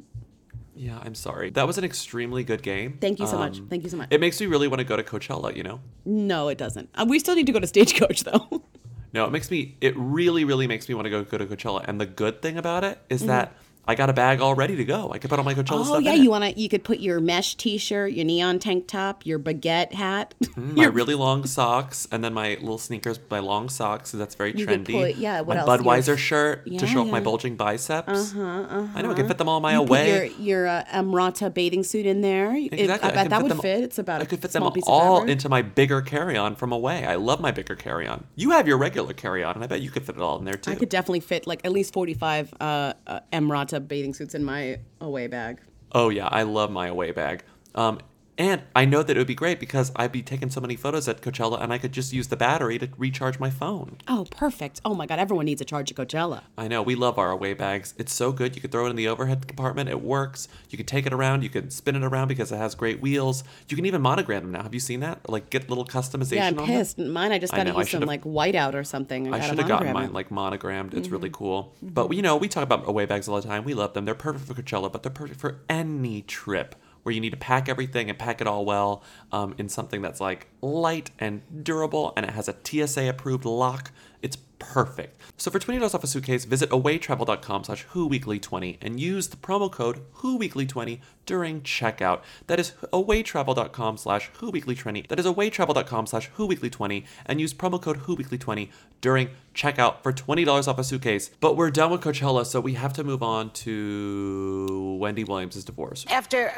yeah, I'm sorry. That was an extremely good game. Thank you so much. Um, Thank you so much. It makes me really want to go to Coachella. You know. no, it doesn't. Uh, we still need to go to Stagecoach though. No, it makes me. It really, really makes me want to go go to Coachella. And the good thing about it is Mm-hmm. that I got a bag all ready to go. I could put all my Coachella Oh stuff yeah, in you want to? You could put your mesh T-shirt, your neon tank top, your baguette hat. my really long socks, and then my little sneakers, my long socks. That's very You could trendy. put- yeah, what my else? Your- Budweiser shirt to Yeah, show off my bulging biceps. Uh-huh, uh-huh. I know I can fit them all my You away. your your uh, Amrata bathing suit in there. It- Exactly. I bet can that would them- fit. It's about I could fit them small piece all into my bigger carry-on from away. I love my bigger carry-on. You have your regular carry-on, and I bet you could fit it all in there too. I could definitely fit like at least forty five uh, uh, Amrata bathing suits in my away bag. Oh yeah, I love my away bag. Um, and I know that it would be great because I'd be taking so many photos at Coachella, and I could just use the battery to recharge my phone. Oh, perfect. Oh my God, everyone needs a charge at Coachella. I know we love our away bags. It's so good. You could throw it in the overhead compartment. It works. You can take it around. You can spin it around because it has great wheels. You can even monogram them now. Have you seen that? Like get little customization. Yeah, I'm on them? pissed. Mine, I just got to use some like whiteout or something. I, I should have gotten mine. Mm-hmm. like monogrammed. It's really cool. But you know, we talk about away bags all the time. We love them. They're perfect for Coachella, but they're perfect for any trip where you need to pack everything and pack it all well um, in something that's like light and durable, and it has a TSA approved lock. It's perfect. So for twenty dollars off a suitcase, visit awaytravel.com slash whoweekly20 and use the promo code whoweekly20 during checkout. That is awaytravel.com slash whoweekly20. That is awaytravel.com slash whoweekly20 and use promo code whoweekly20 during checkout for $20 off a suitcase. But we're done with Coachella, so we have to move on to Wendy Williams' divorce. After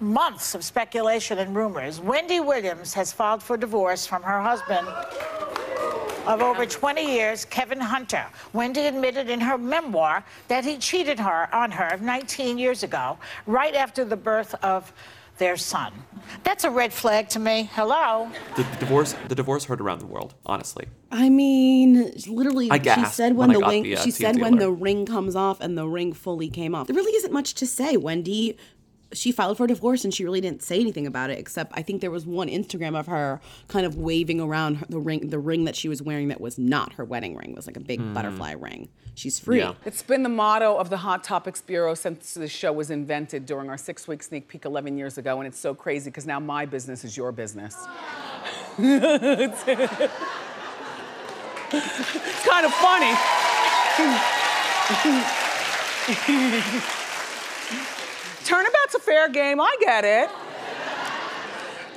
months of speculation and rumors, Wendy Williams has filed for divorce from her husband of over 20 years, Kevin Hunter. Wendy admitted in her memoir that he cheated her on her 19 years ago, right after the birth of their son. That's a red flag to me. Hello? The, the divorce the divorce heard around the world, honestly. I mean, literally, I she said when when, the ring. the, uh, she said TMZ when the ring comes off and the ring fully came off. There really isn't much to say. Wendy, she filed for divorce and she really didn't say anything about it. Except I think there was one Instagram of her kind of waving around the ring, the ring that she was wearing that was not her wedding ring. It was like a big butterfly ring. She's free. Hmm. Yeah. It's been the motto of the Hot Topics Bureau since the show was invented during our six week sneak peek 11 years ago. And it's so crazy because now my business is your business. it's, it's kind of funny. Turnabout's a fair game. I get it.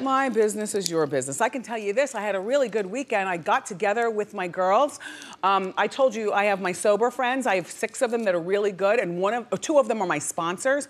My business is your business. I can tell you this I had a really good weekend. I got together with my girls. Um, I told you I have my sober friends. I have six of them that are really good, and one of, two of them are my sponsors.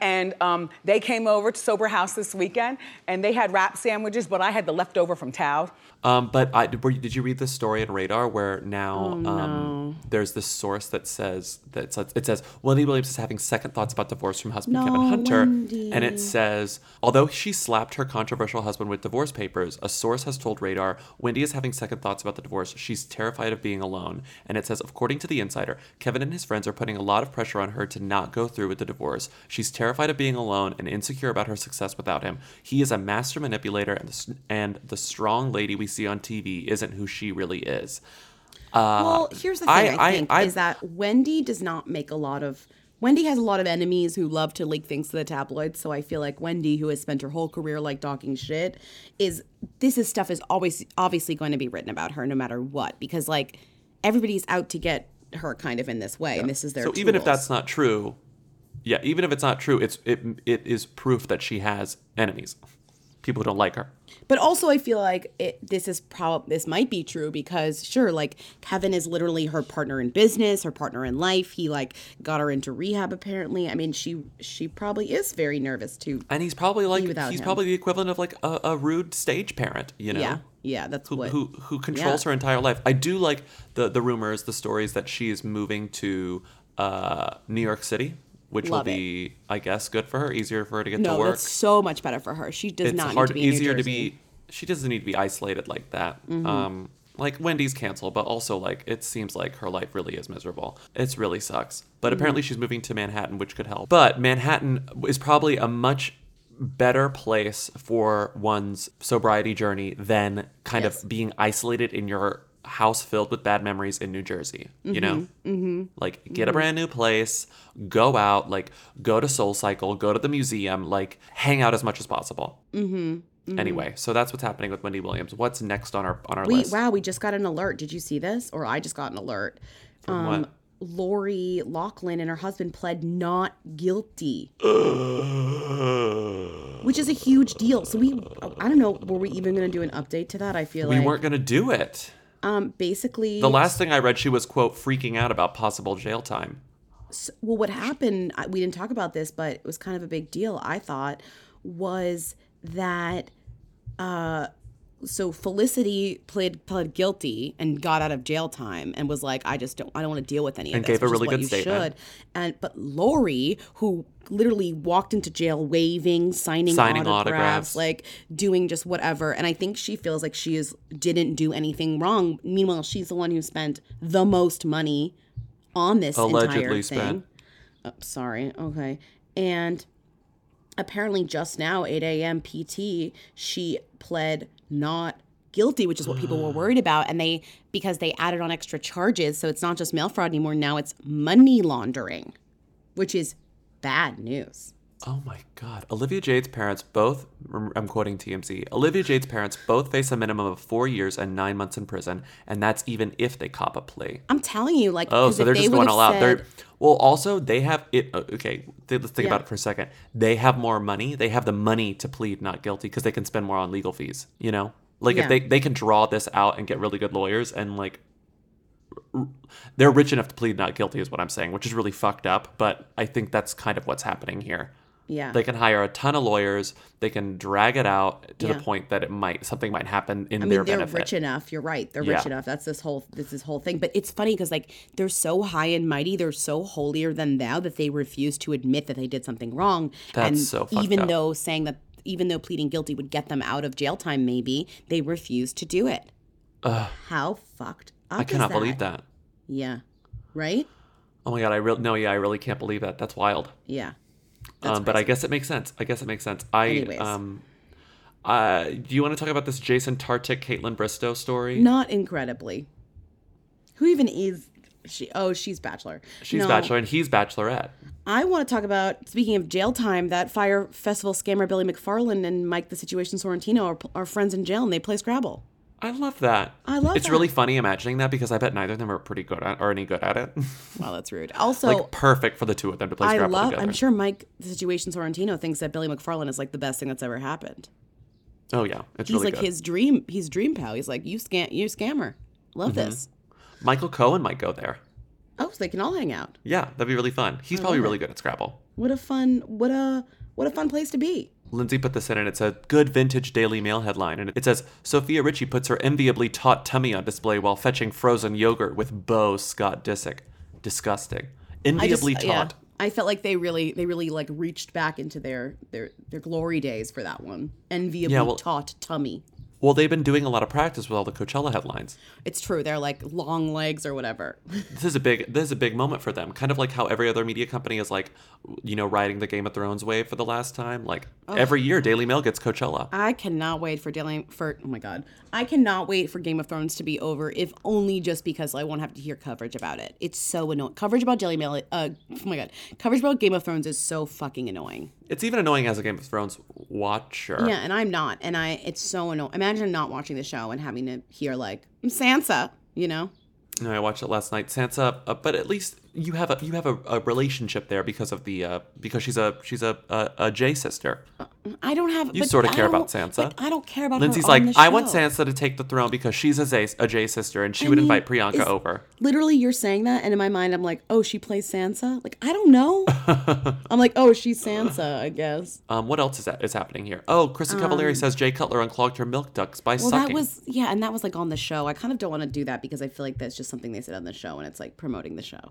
And um, they came over to Sober House this weekend, and they had wrap sandwiches, but I had the leftover from Tao. Um, but I, were, did you read this story in Radar where Oh, now um, there's this source that says that says- it says Wendy Williams is having second thoughts about divorce from husband Kevin Hunter, Wendy. and it says although she slapped her controversial husband with divorce papers, a source has told Radar Wendy is having second thoughts about the divorce. She's terrified of being alone, and it says according to the insider, Kevin and his friends are putting a lot of pressure on her to not go through with the divorce. She's terrified of being alone and insecure about her success without him. He is a master manipulator, and the, and the strong lady we see on TV isn't who she really is. Well, uh, here's the thing. I- I, think I- is that Wendy does not make a lot of. Wendy has a lot of enemies who love to leak things to the tabloids. So I feel like Wendy, who has spent her whole career like talking shit, is this is stuff is always obviously going to be written about her no matter what because like everybody's out to get her kind of in this way, and this is their. so even if that's not true, yeah, even if it's not true, it's it it is proof that she has enemies, people who don't like her. But also, I feel like it, this is probably this might be true because sure, like Kevin is literally her partner in business, her partner in life. He like got her into rehab. Apparently, I mean, she she probably is very nervous too. And he's probably like he's him. probably the equivalent of like a, a rude stage parent, you know. Yeah, yeah, that's who, what. who who controls yeah. her entire life. I do like the the rumors, the stories that she is moving to uh, New York City, which Love will be, I guess, good for her, easier for her to get no, to work. that's so much better for her. She does it's not hard, need to be easier to be. She doesn't need to be isolated like that. Mm-hmm. Um, like Wendy's canceled, but also like it seems like her life really is miserable. It's really sucks. But Mm-hmm. apparently she's moving to Manhattan, which could help. But Manhattan is probably a much better place for one's sobriety journey than kind Yes. of being isolated in your house filled with bad memories in New Jersey. You know, mm-hmm. like get a brand new place, go out, like go to Soul Cycle, go to the museum, like hang out as much as possible. Mm-hmm. Anyway, so that's what's happening with Wendy Williams. What's next on our on our We list? wow, we just got an alert. Did you see this? Or I just got an alert. From what? Lori Loughlin and her husband pled not guilty, which is a huge deal. So we, I don't know, were we even going to do an update to that? I feel we like we weren't gonna do it. Um basically The last thing I read, she was quote freaking out about possible jail time. well what happened we didn't talk about this but it was kind of a big deal i thought was that uh so felicity pled pled guilty and got out of jail time and was like i just don't i don't want to deal with any And of this gave a really good statement. should. and but lori who literally walked into jail waving signing, Signing autographs, autographs. like doing just whatever and i think she feels like she is didn't do anything wrong meanwhile she's the one who spent the most money on this Allegedly entire spent. thing Oh, sorry. Okay. And apparently, just now, 8 a.m. PT, she pled not guilty, which is what people were worried about. And they, because they added on extra charges, so it's not just mail fraud anymore. Now it's money laundering, which is bad news. Oh my God. Olivia Jade's parents both, I'm quoting TMZ, Olivia Jade's parents both face a minimum of four years and nine months in prison, and that's even if they cop a plea. I'm telling you, like, oh, so they're they just going all out. said- They're well. Also, they have it. uh, Okay, th- let's think Yeah. about it for a second. They have more money. They have the money to plead not guilty because they can spend more on legal fees. You know, like Yeah. if they they can draw this out and get really good lawyers and like r- they're rich enough to plead not guilty is what I'm saying, which is really fucked up. But I think that's kind of what's happening here. Yeah. They can hire a ton of lawyers. They can drag it out to Yeah. the point that it might something might happen in I their mean, they're benefit. rich enough. You're right. They're rich enough. That's this whole this this whole thing. But it's funny because like they're so high and mighty, they're so holier than thou that they refuse to admit that they did something wrong. That's and so even up. though saying that even though pleading guilty would get them out of jail time, maybe they refuse to do it. How fucked up I cannot is believe that. Yeah. Right. Oh my god, I really no, yeah, I really can't believe that. That's wild. Yeah. Um, but I guess it makes sense. I guess it makes sense. I Anyways. um, uh, do you want to talk about this Jason Tartick, Kaitlyn Bristowe story? Not incredibly. Who even is she? Oh, she's Bachelor. She's No. Bachelor and he's Bachelorette. I want to talk about speaking of jail time. That Fyre Festival scammer Billy McFarland and Mike the Situation Sorrentino are, are friends in jail and they play Scrabble. I love that. I love that. It's that. really funny imagining that because I bet neither of them are pretty good at or any good at it. Well, that's rude. Also, like perfect for the two of them to play I Scrabble love. together. I'm sure Mike the Situation Sorrentino thinks that Billy McFarland is like the best thing that's ever happened. Oh yeah, it's He's really like good. his dream. He's dream pal. He's like you scam. You scammer. Love Mm-hmm. this. Michael Cohen might go there. Oh, so they can all hang out. Yeah, that'd be really fun. He's probably really good at Scrabble. What a fun. What a what a fun place to be. Lindsay put this in and it's a good vintage Daily Mail headline. And it says Sofia Richie puts her enviably taut tummy on display while fetching frozen yogurt with Bo Scott Disick. Disgusting. I just Enviably yeah. taut. I felt like they really they really like reached back into their their their glory days for that one. Enviably Yeah, well- taut tummy. Well, they've been doing a lot of practice with all the Coachella headlines. It's true. They're like long legs or whatever. This is a big this is a big moment for them. Kind of like how every other media company is like, you know, riding the Game of Thrones wave for the last time. Like every year, Daily Mail gets Coachella. I cannot wait for Daily for oh my god. I cannot wait for Game of Thrones to be over, if only just because I won't have to hear coverage about it. It's so annoying. Coverage about Daily Mail. Uh, oh my god. Coverage about Game of Thrones is so fucking annoying. It's even annoying as a Game of Thrones watcher. Yeah, and I'm not, and I it's so annoying. Imagine not watching the show and having to hear like "I'm Sansa, you know. No, I watched it last night. Sansa, uh, but at least you have a you have a, a relationship there because of the uh, because she's a she's a a, a J sister. I don't have. You sort of care about Sansa. I don't care about Lindsay's her like, I want show." Sansa to take the throne because she's a J, a J sister, and she I would mean, invite Priyanka over. Literally, you're saying that, and in my mind, I'm like, oh, she plays Sansa. Like, I don't know. I'm like, oh, she's Sansa, I guess. Um, what else is that is happening here? Oh, Kristin Cavallari says Jay Cutler unclogged her milk ducts by Um, Well, sucking. that was yeah, and that was like on the show. I kind of don't want to do that because I feel like that's just something they said on the show, and it's like promoting the show,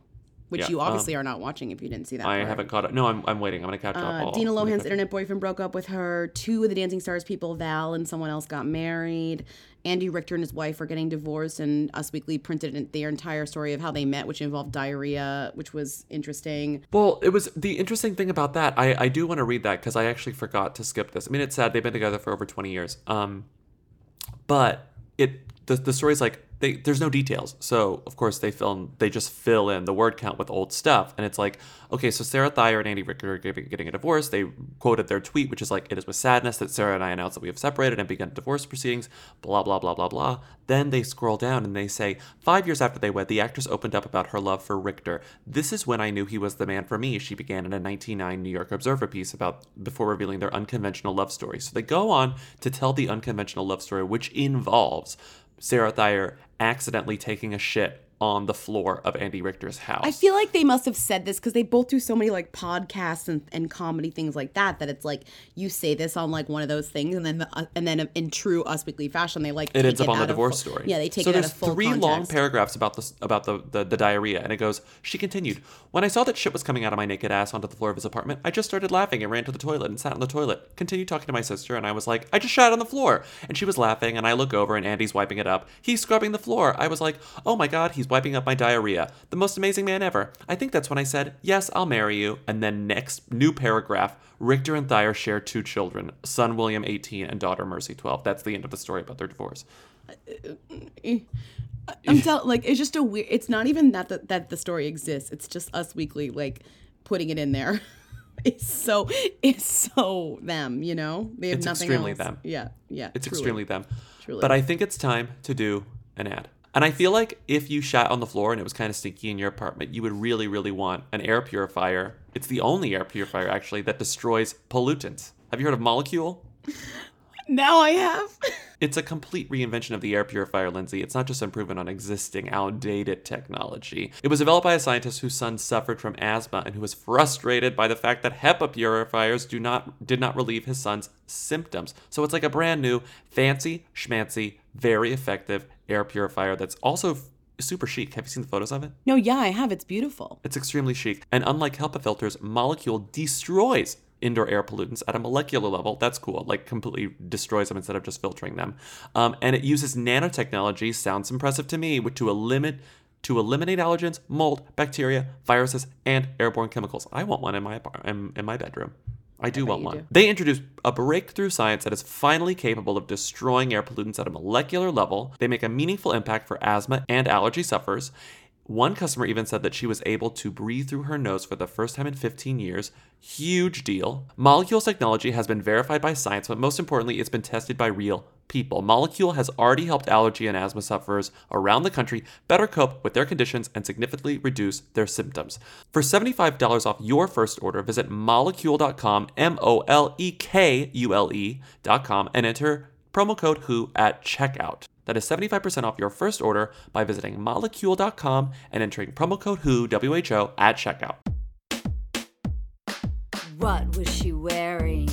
which Yeah, you um, obviously are not watching if you didn't see that. I part. haven't caught it. No, I'm, I'm waiting. I'm gonna catch up. Uh, I'll- Dina Lohan's internet boyfriend broke up with her. Two of the Dancing Stars people, Val and someone else, got married. Andy Richter and his wife are getting divorced, and Us Weekly printed their entire story of how they met, which involved diarrhea, which was interesting. Well, it was the interesting thing about that. I, I do want to read that because I actually forgot to skip this. I mean, it's sad they've been together for over twenty years. Um, but it the the story's like they there's no details. So of course they film they just fill in the word count with old stuff, and it's like okay, so Sarah Thyre and Andy Richter are getting a divorce. They quoted their tweet, which is like, "It is with sadness that Sarah and I announce that we have separated and begun divorce proceedings." Blah blah blah blah blah. Then they scroll down and they say, five years after they wed, the actress opened up about her love for Richter. This is when I knew he was the man for me. She began in a 1909 New York Observer piece about before revealing their unconventional love story. So they go on to tell the unconventional love story, which involves Sarah Thyre accidentally taking a shit on the floor of Andy Richter's house. I feel like they must have said this because they both do so many like podcasts and, and comedy things like that that it's like you say this on like one of those things and then the, uh, and then in true Us Weekly fashion they like it ends up on the divorce full- story. Yeah, they take so it out there's of full three context. long paragraphs about this about the, the the diarrhea, and it goes. She continued. When I saw that shit was coming out of my naked ass onto the floor of his apartment, I just started laughing and ran to the toilet and sat on the toilet. Continued talking to my sister, and I was like, I just shat on the floor, and she was laughing, and I look over, and Andy's wiping it up. He's scrubbing the floor. I was like, Oh my god, he's wiping up my diarrhea. The most amazing man ever. I think that's when I said, Yes, I'll marry you. And then next new paragraph. Richter and Thyre share two children, son William 18 and daughter Mercy 12. That's the end of the story about their divorce. I'm telling like it's just a weird it's not even that the, that the story exists. It's just Us Weekly like putting it in there. It's so it's so them, you know? They have It's nothing extremely else. them. Yeah, yeah. It's truly. extremely them. Truly. But I think it's time to do an ad. And I feel like if you shat on the floor and it was kind of stinky in your apartment, you would really, really want an air purifier. It's the only air purifier actually that destroys pollutants. Have you heard of Molekule? Now I have. It's a complete reinvention of the air purifier, Lindsay. It's not just an improvement on existing, outdated technology. It was developed by a scientist whose son suffered from asthma and who was frustrated by the fact that HEPA purifiers do not did not relieve his son's symptoms. So it's like a brand new, fancy, schmancy, very effective air purifier that's also super chic. Have you seen the photos of it? No, yeah, I have. It's beautiful. It's extremely chic. And unlike HEPA filters, Molekule destroys indoor air pollutants at a molecular level. That's cool. Like completely destroys them instead of just filtering them. Um, and it uses nanotechnology. Sounds impressive to me. To eliminate to eliminate allergens, mold, bacteria, viruses, and airborne chemicals. I want one in my in, in my bedroom. I do want one. do. They introduce a breakthrough science that is finally capable of destroying air pollutants at a molecular level. They make a meaningful impact for asthma and allergy sufferers. One customer even said that she was able to breathe through her nose for the first time in 15 years. Huge deal. Molekule's technology has been verified by science, but most importantly, it's been tested by real people. Molekule has already helped allergy and asthma sufferers around the country better cope with their conditions and significantly reduce their symptoms. For $75 off your first order, visit molekule.com, M O L E K U L E.com, and enter promo code WHO at checkout. That is 75% off your first order by visiting molekule.com and entering promo code WHO, W H O, at checkout. What was she wearing?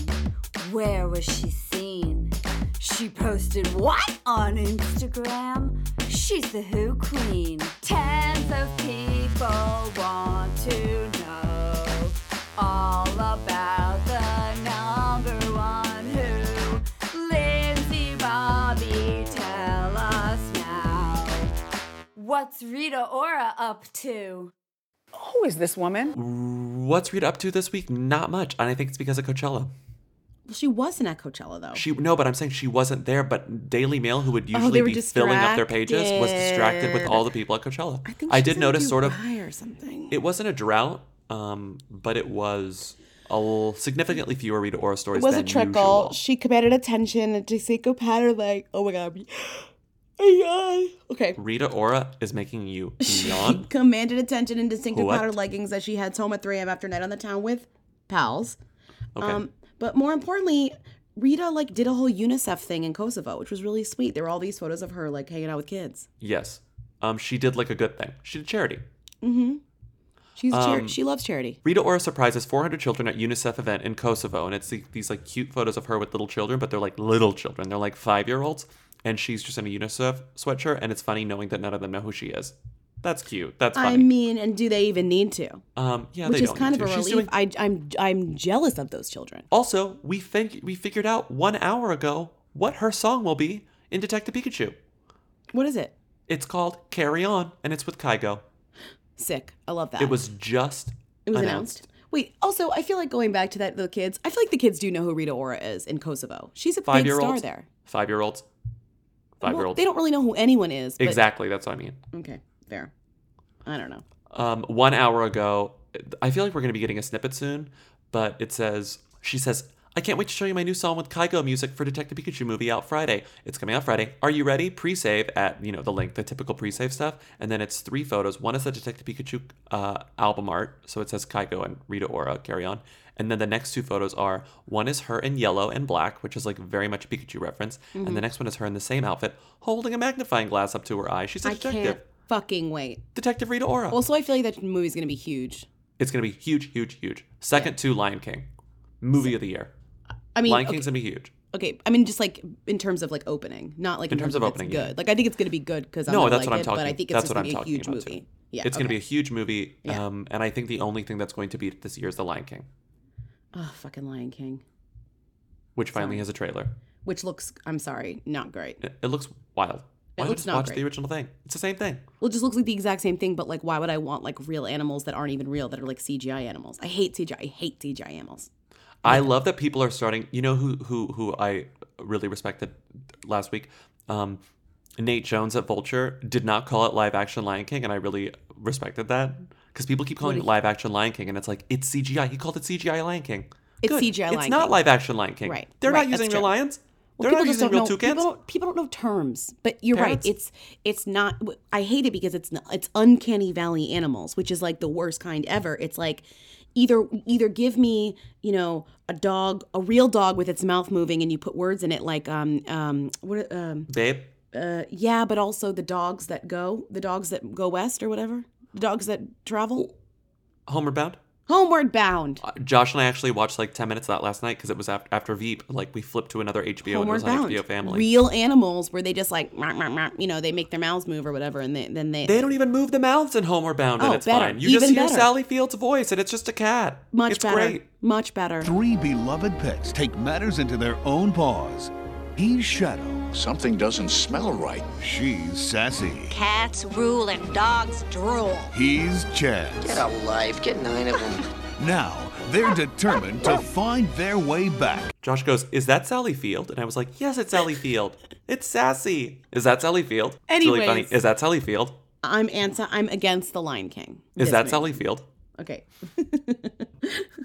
Where was she seen? She posted what on Instagram? She's the Who Queen. Tens of people want to know all about What's Rita Ora up to? Who is this woman? What's Rita up to this week? Not much. And I think it's because of Coachella. Well, she wasn't at Coachella though. She no, but I'm saying she wasn't there. But Daily Mail, who would Oh, usually were be filling up their pages, was distracted with all the people at Coachella. I think I did in notice sort of or something. it wasn't a drought, um, but it was a significantly fewer Rita Ora stories. It was a than trickle. usual. She commanded attention, and Jessica Patter like, oh my god, Okay. Rita Ora is making you She yawn. commanded attention in distinctive What? powder leggings as she heads home at 3 a.m. after night on the town with pals. Okay. Um, but more importantly, Rita like did a whole UNICEF thing in Kosovo, which was really sweet. There were all these photos of her like hanging out with kids. yes, um, she did like a good thing. She did charity. She's Um, she loves charity. Rita Ora surprises 400 children at UNICEF event in Kosovo, and it's the, these like cute photos of her with little children, but they're like little children. They're like five year olds, and she's just in a UNICEF sweatshirt, and it's funny knowing that none of them know who she is. That's cute. That's funny. I mean, and do they even need to? um, yeah, Which they is kind need of a to. She's relief. doing- I, I'm I'm jealous of those children. Also, we think we figured out one hour ago what her song will be in Detective Pikachu. What is it? It's called "Carry On," and it's with Kygo. Sick. I love that. It was just It was announced. announced. Wait, also, I feel like going back to that, the kids, I feel like the kids do know who Rita Ora is in Kosovo. She's a Five big year star olds. there. Five year olds. five year Well, olds. they don't really know who anyone is. But, exactly. That's what I mean. Okay, fair. I don't know. Um, one hour ago, I feel like we're going to be getting a snippet soon, but it says, she says, I can't wait to show you my new song with Kygo music for Detective Pikachu movie out Friday. It's coming out Friday. Are you ready? Pre-save at, you know, the link, the typical pre-save stuff. And then it's three photos. One is the Detective Pikachu uh, album art. So it says Kygo and Rita Ora, carry on. And then the next two photos are, one is her in yellow and black, which is like very much a Pikachu reference. And Mm-hmm. the next one is her in the same outfit, holding a magnifying glass up to her eye. She's a I detective. I can't fucking wait. Detective Rita Ora. Also, I feel like that movie's gonna be huge. It's going to be huge, huge, huge. Second to Lion King. Movie of the year. I mean, Lion okay, King's going to be huge. okay, I mean, just like in terms of like opening, not like in, In terms of it's opening, good. yeah. Like I think it's gonna be good because I'm No, that's like what I'm it, talking But I think it's That's just what gonna I'm be a huge about, movie. too. Yeah, it's going to be a huge movie. Yeah. Um, and I think the only thing that's going to beat this year is The Lion King, oh fucking Lion King, which finally Sorry. has a trailer. which looks I'm sorry, not great. It, it looks wild. Why not looks not watch great. the original thing? It's the same thing. Well, it just looks like the exact same thing, but like, why would I want like real animals that aren't even real that are like CGI animals? I hate CGI. I hate CGI animals. I love that people are starting. You know who who who I really respected last week? Um, Nate Jones at Vulture did not call it live action Lion King, and I really respected that because people keep calling it live action Lion King, and it's like it's CGI. He called it CGI Lion King. It's Good. CGI It's Lion not King. live action Lion King. Right, They're right, not using real lions. Well, They're not using real know. toucans. People don't, people don't know terms, but you're Parrots? right. It's it's not. I hate it because it's not, it's uncanny valley animals, which is like the worst kind ever. It's like either either give me you know a dog, a real dog with its mouth moving, and you put words in it like um um what um Babe, uh yeah, but also the dogs that go, the dogs that go west or whatever, the dogs that travel, Homeward Bound. Homeward bound. Uh, Josh and I actually watched like 10 minutes of that last night because it was after, after Veep. Like we flipped to another HBO and it was on bound. HBO Family. Real animals where they just like, you know, they make their mouths move or whatever, and they, then they, They don't even move the mouths in Homeward Bound, and Oh, it's better. fine. You just hear better. Sally Field's voice, and it's just a cat. much it's better, great. much better. Three beloved pets take matters into their own paws. He's Shadow. Something doesn't smell right. She's Sassy. Cats rule and dogs drool. He's Chaz. Get a life. Get nine of them. Now, they're determined to find their way back. Josh goes, "Is that Sally Field?" And I was like, "Yes, it's Sally Field. It's Sassy. Is that Sally Field?" It's really funny. Is that Sally Field? I'm Ansa. I'm against the Lion King. Is that Disney. Sally Field? Okay.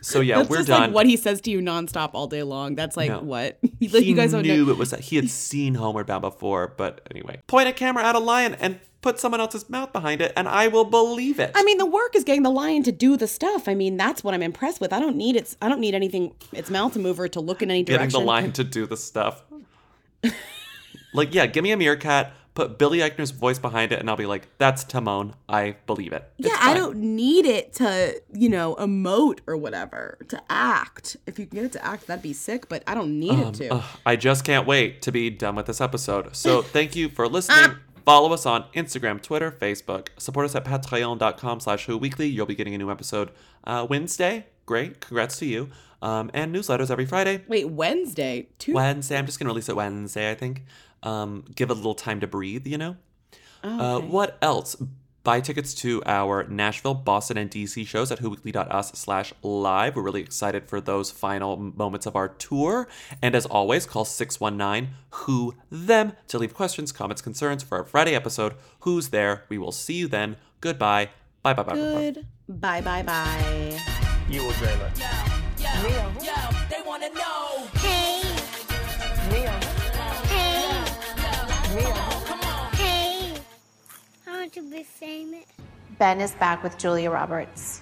So yeah, That's we're just done. like what he says to you nonstop all day long. That's like No. what he like you guys knew it was that he had seen Homeward Bound before, but anyway, point a camera at a lion and put someone else's mouth behind it, and I will believe it. I mean, the work is getting the lion to do the stuff. I mean, that's what I'm impressed with. I don't need its. I don't need anything. Its mouth to move or to look in any direction. getting the lion to do the stuff. like, yeah, give me a meerkat, put Billy Eichner's voice behind it, and I'll be like, "That's Timon. I believe it." Yeah, I don't need it to, you know, emote or whatever to act. If you can get it to act, that'd be sick. But I don't need it to. I just can't wait to be done with this episode. So thank you for listening. Follow us on Instagram, Twitter, Facebook. Support us at patreon.com slash who weekly. You'll be getting a new episode uh, Wednesday. Great. Congrats to you. Um, and newsletters every Friday. Wait, Wednesday, two. Wednesday. I'm just going to release it Wednesday, I think. Um, give it a little time to breathe, you know? Uh, what else? Buy tickets to our Nashville, Boston, and DC shows at whoweekly.us slash live. We're really excited for those final moments of our tour. And as always, call 619-WHO-THEM to leave questions, comments, concerns for our Friday episode. Who's there? We will see you then. Goodbye. Bye, bye, bye, bye, bye. Bye, bye, bye. You will dream it. Hey. To be famous. Ben is back with Julia Roberts.